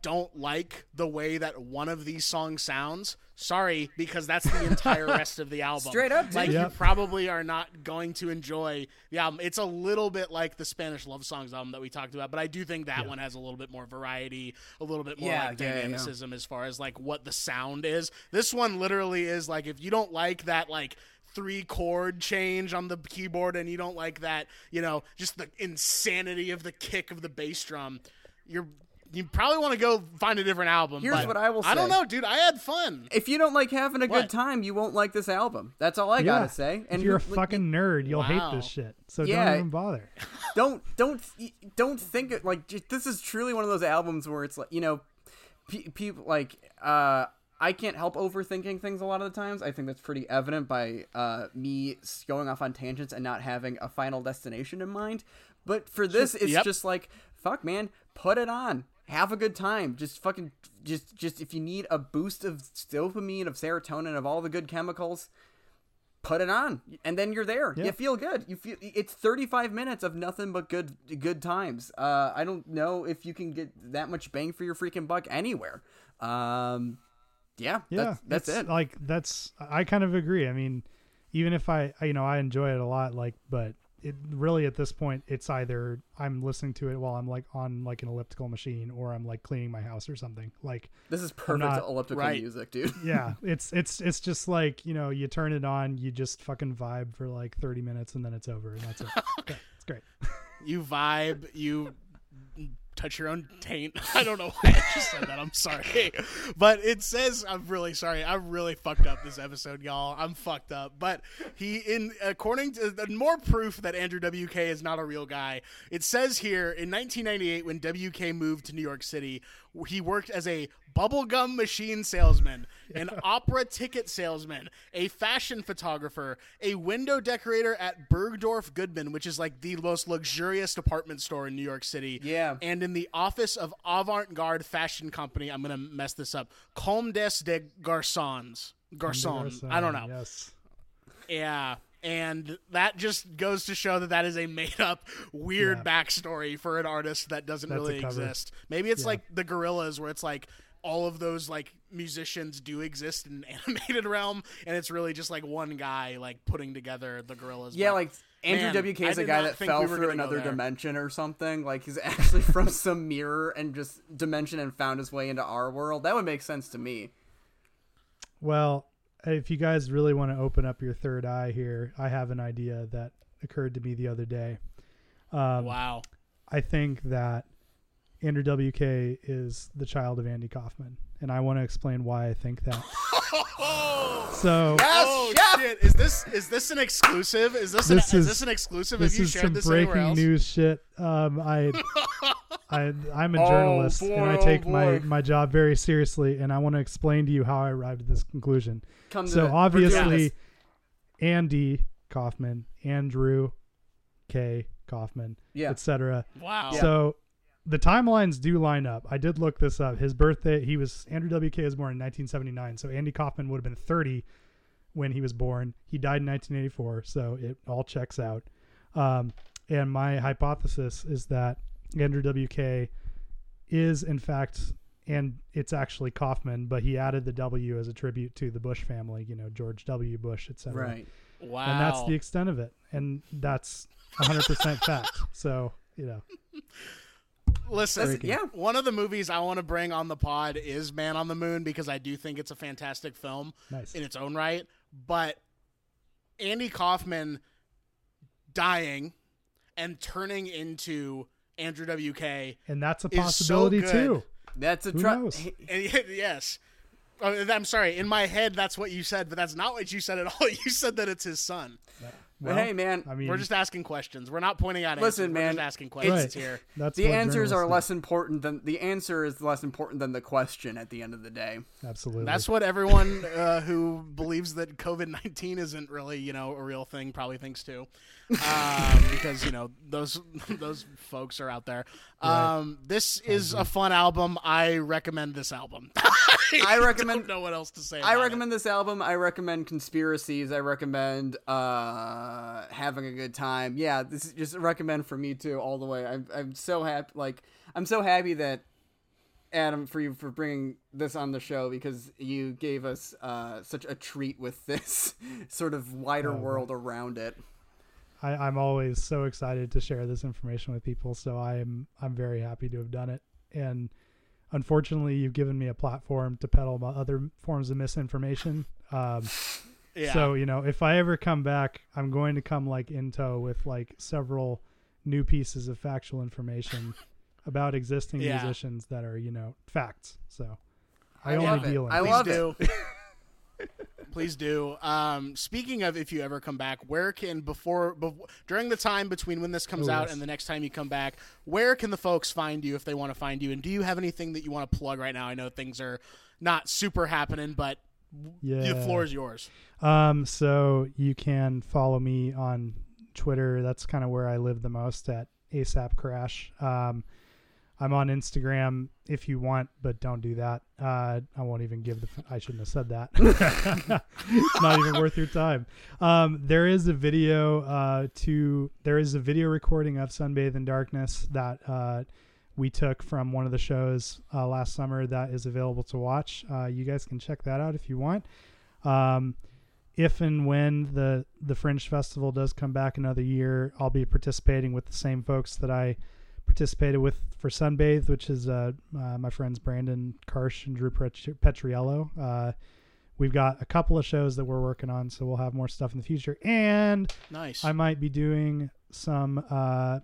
don't like the way that one of these songs sounds, sorry, because that's the entire rest of the album. Straight up, dude. like you probably are not going to enjoy the album. It's a little bit like the Spanish Love Songs album that we talked about, but I do think that one has a little bit more variety, a little bit more Yeah, like yeah, yeah, yeah. dynamicism as far as like what the sound is. This one literally is like if you don't like that like three chord change on the keyboard and you don't like that, you know, just the insanity of the kick of the bass drum. you're you probably want to go find a different album. Here's but what I will say. I don't know, dude. I had fun. If you don't like having a What? good time, you won't like this album. That's all I Yeah. gotta say. if you're a who- fucking nerd, you'll hate this shit. So Yeah. don't even bother. don't don't don't think it like this is truly one of those albums where it's like you know pe- people like uh I can't help overthinking things a lot of the times. I think that's pretty evident by uh, me going off on tangents and not having a final destination in mind. But for this, it's Yep. just like, fuck, man, put it on, have a good time. Just fucking, just, just if you need a boost of dopamine, of serotonin, of all the good chemicals, put it on and then you're there Yeah. you feel good you feel it's 35 minutes of nothing but good good times uh i don't know if you can get that much bang for your freaking buck anywhere um yeah Yeah, that's, that's it Like that's I kind of agree. I mean, even if I I- you know I enjoy it a lot, like, but it really at this point it's either I'm listening to it while I'm like on like an elliptical machine or I'm like cleaning my house or something. Like, this is perfect not- elliptical Right. music dude yeah, it's it's it's just like you know you turn it on, you just fucking vibe for like 30 minutes and then it's over and that's it. Okay, it's great. You vibe. You touch your own taint. I don't know why I just said that. I'm sorry, but it says I'm really sorry. I really fucked up this episode, y'all. I'm fucked up. But he, in according to the more proof that Andrew WK is not a real guy. It says here in 1998 when WK moved to New York City, he worked as a bubblegum machine salesman, an opera ticket salesman, a fashion photographer, a window decorator at Bergdorf Goodman, which is like the most luxurious department store in New York City. Yeah. And in the office of avant garde fashion company, I'm going to mess this up, Comme des de Garçons. Garçon. I don't know. Yes. Yeah. And that just goes to show that that is a made up, weird Yeah. backstory for an artist that doesn't That's really exist. Maybe it's Yeah. like the Gorillaz, where it's like all of those like musicians do exist in an animated realm, and it's really just like one guy like putting together the Gorillaz. yeah But, like andrew man, wk is a guy that fell we through another dimension or something like he's actually from some mirror and just dimension and found his way into our world that would make sense to me Well, if you guys really want to open up your third eye here, I have an idea that occurred to me the other day. Um, Wow. I think that Andrew WK is the child of Andy Kaufman, and I want to explain why I think that. so oh chef! shit! Is this is this an exclusive? Is this, This an, is- is this an exclusive? this Have you is shared some this anywhere breaking news shit. Um, I, I, I'm a Oh, journalist, and I boy, oh, take my my job very seriously, and I want to explain to you how I arrived at this conclusion. come so the- obviously andy kaufman andrew k kaufman Yeah. etc Wow. so the timelines do line up i did look this up his birthday he was andrew wk was born in 1979 so andy kaufman would have been 30 when he was born he died in 1984 so it all checks out um, and my hypothesis is that andrew wk is in fact and it's actually Kaufman, but he added the W as a tribute to the Bush family, you know, George W. Bush, etc. right Wow. And that's the extent of it. And that's 100% fact. So, you know, Listen, That's- yeah. One of the movies I want to bring on the pod is Man on the Moon because I do think it's a fantastic film nice. in its own right. But Andy Kaufman dying and turning into Andrew WK, And that's a is so possibility too. that's a Who try and yes. Uh, I'm sorry. In my head, that's what you said, but that's not what you said at all. You said that it's his son. Well, hey man I mean, We're just asking questions. We're not pointing out Listen, answers. We're man, just asking questions right. here. That's the answers are journalists less important than the answer is less important than the question at the end of the day. Absolutely. That's what everyone uh, who believes that COVID nineteen isn't really, you know, a real thing probably thinks too, um, because you know those those folks are out there. Um, this is a fun album. I recommend this album. I recommend- Don't know what else to say. I about it. recommend this album. I recommend conspiracies. I recommend uh, having a good time. Yeah, this is just a recommend for me too, all the way. I'm I'm so happy. Like I'm so happy that Adam for you for bringing this on the show because you gave us uh, such a treat with this sort of wider Oh, world around it. I, I'm always so excited to share this information with people. So I'm I'm very happy to have done it. And unfortunately, you've given me a platform to peddle my other forms of misinformation. Um, Yeah. So you know, if I ever come back, I'm going to come like in tow with like several new pieces of factual information about existing Yeah. musicians that are you know facts. So I, I only love it. deal in I Please love do. Please do. Um, speaking of, if you ever come back, where can before, before during the time between when this comes Oh, out yes. and the next time you come back, where can the folks find you if they want to find you? And do you have anything that you want to plug right now? I know things are not super happening, but Yeah. the floor is yours. Um, so you can follow me on Twitter. That's kind of where I live the most at ASAP Crash. Um, I'm on Instagram if you want, but don't do that. Uh, I won't even give the. I shouldn't have said that. it's not even worth your time. Um, there is a video uh, to. There is a video recording of Sunbathe in Darkness that uh, we took from one of the shows uh, last summer that is available to watch. Uh, you guys can check that out if you want. Um, if and when the the Fringe Festival does come back another year, I'll be participating with the same folks that I participated with for Sunbathe, which is uh, uh, my friends Brandon Karsh and Drew Petriello. Uh, we've got a couple of shows that we're working on, so we'll have more stuff in the future. And Nice. I might be doing some uh,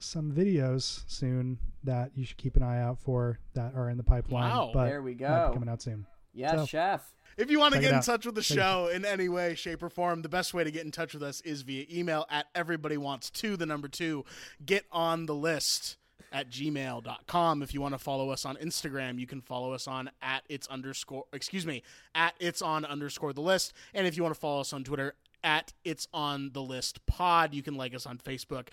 some videos soon that you should keep an eye out for that are in the pipeline. Wow. but There we might go. be coming out soon. Yes, So- chef. If you want to get in touch with the Check it show in any way, shape, or form, the best way to get in touch with us is via email at everybody wants to the number two. Get on the list at gmail.com. If you want to follow us on Instagram, you can follow us on at it's underscore excuse me, at it's on underscore the list. And if you want to follow us on Twitter, at it's on the list pod, you can like us on Facebook.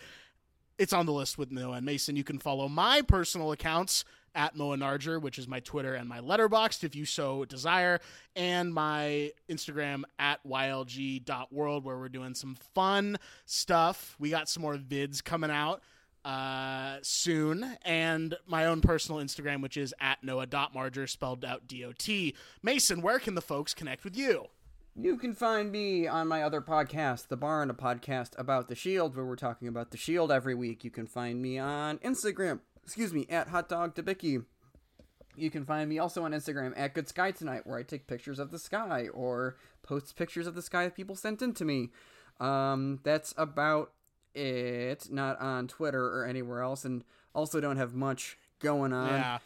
It's on the list with Noah and Mason. You can follow my personal accounts at Moa Narger, which is my Twitter and my letterboxd if you so desire, and my Instagram at ylg.world, where we're doing some fun stuff. We got some more vids coming out uh, soon, and my own personal Instagram, which is at Noah.Marger, spelled out D O T. Mason, where can the folks connect with you? You can find me on my other podcast, The Barn, a podcast about the Shield, where we're talking about the Shield every week. You can find me on Instagram, excuse me, at Hot Dog Debicki. You can find me also on Instagram at Good Sky Tonight, where I take pictures of the sky or post pictures of the sky that people sent in to me. Um, that's about it. Not on Twitter or anywhere else, and also don't have much going on. Yeah.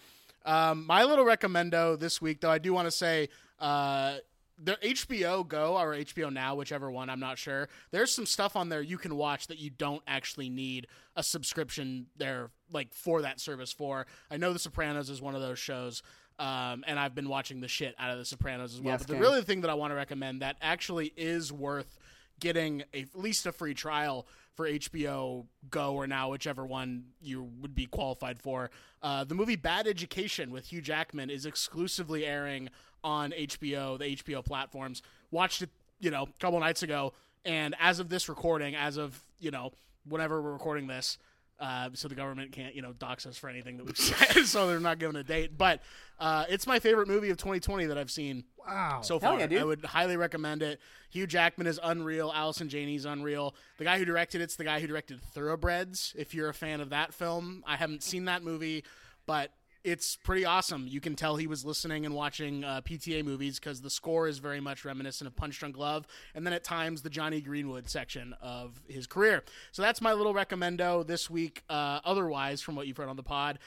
Um, my little recommendo this week, though, I do want to say uh, the HBO Go or HBO Now, whichever one, I'm not sure. There's some stuff on there you can watch that you don't actually need a subscription there, like for that service for. I know The Sopranos is one of those shows. Um, and I've been watching the shit out of The Sopranos as well. Yes, but the Ken. really thing that I want to recommend that actually is worth getting a, at least a free trial for HBO Go or now, whichever one you would be qualified for. Uh, the movie Bad Education with Hugh Jackman is exclusively airing on HBO, the HBO platforms. Watched it, you know, a couple nights ago, and as of this recording, as of you know, whenever we're recording this, uh, so the government can't, you know, dox us for anything that we've said, so they're not giving a date. But uh, it's my favorite movie of 2020 that I've seen Wow. so far. yeah. I would highly recommend it. Hugh Jackman is unreal. Allison Janney's unreal. The guy who directed it's the guy who directed Thoroughbreds. If you're a fan of that film, I haven't seen that movie, but it's pretty awesome. You can tell he was listening and watching uh, PTA movies because the score is very much reminiscent of Punch Drunk Love, and then at times the Jonny Greenwood section of his career. So that's my little recommendo this week. Uh, otherwise, from what you've heard on the pod,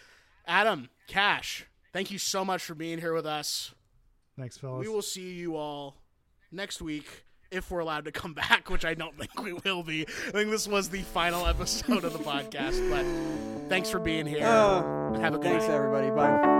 Adam Cash, thank you so much for being here with us. Thanks, fellas. We will see you all next week if we're allowed to come back, which I don't think we will be. I think this was the final episode of the podcast, but thanks for being here. Uh, Have a good thanks, night. everybody. Bye.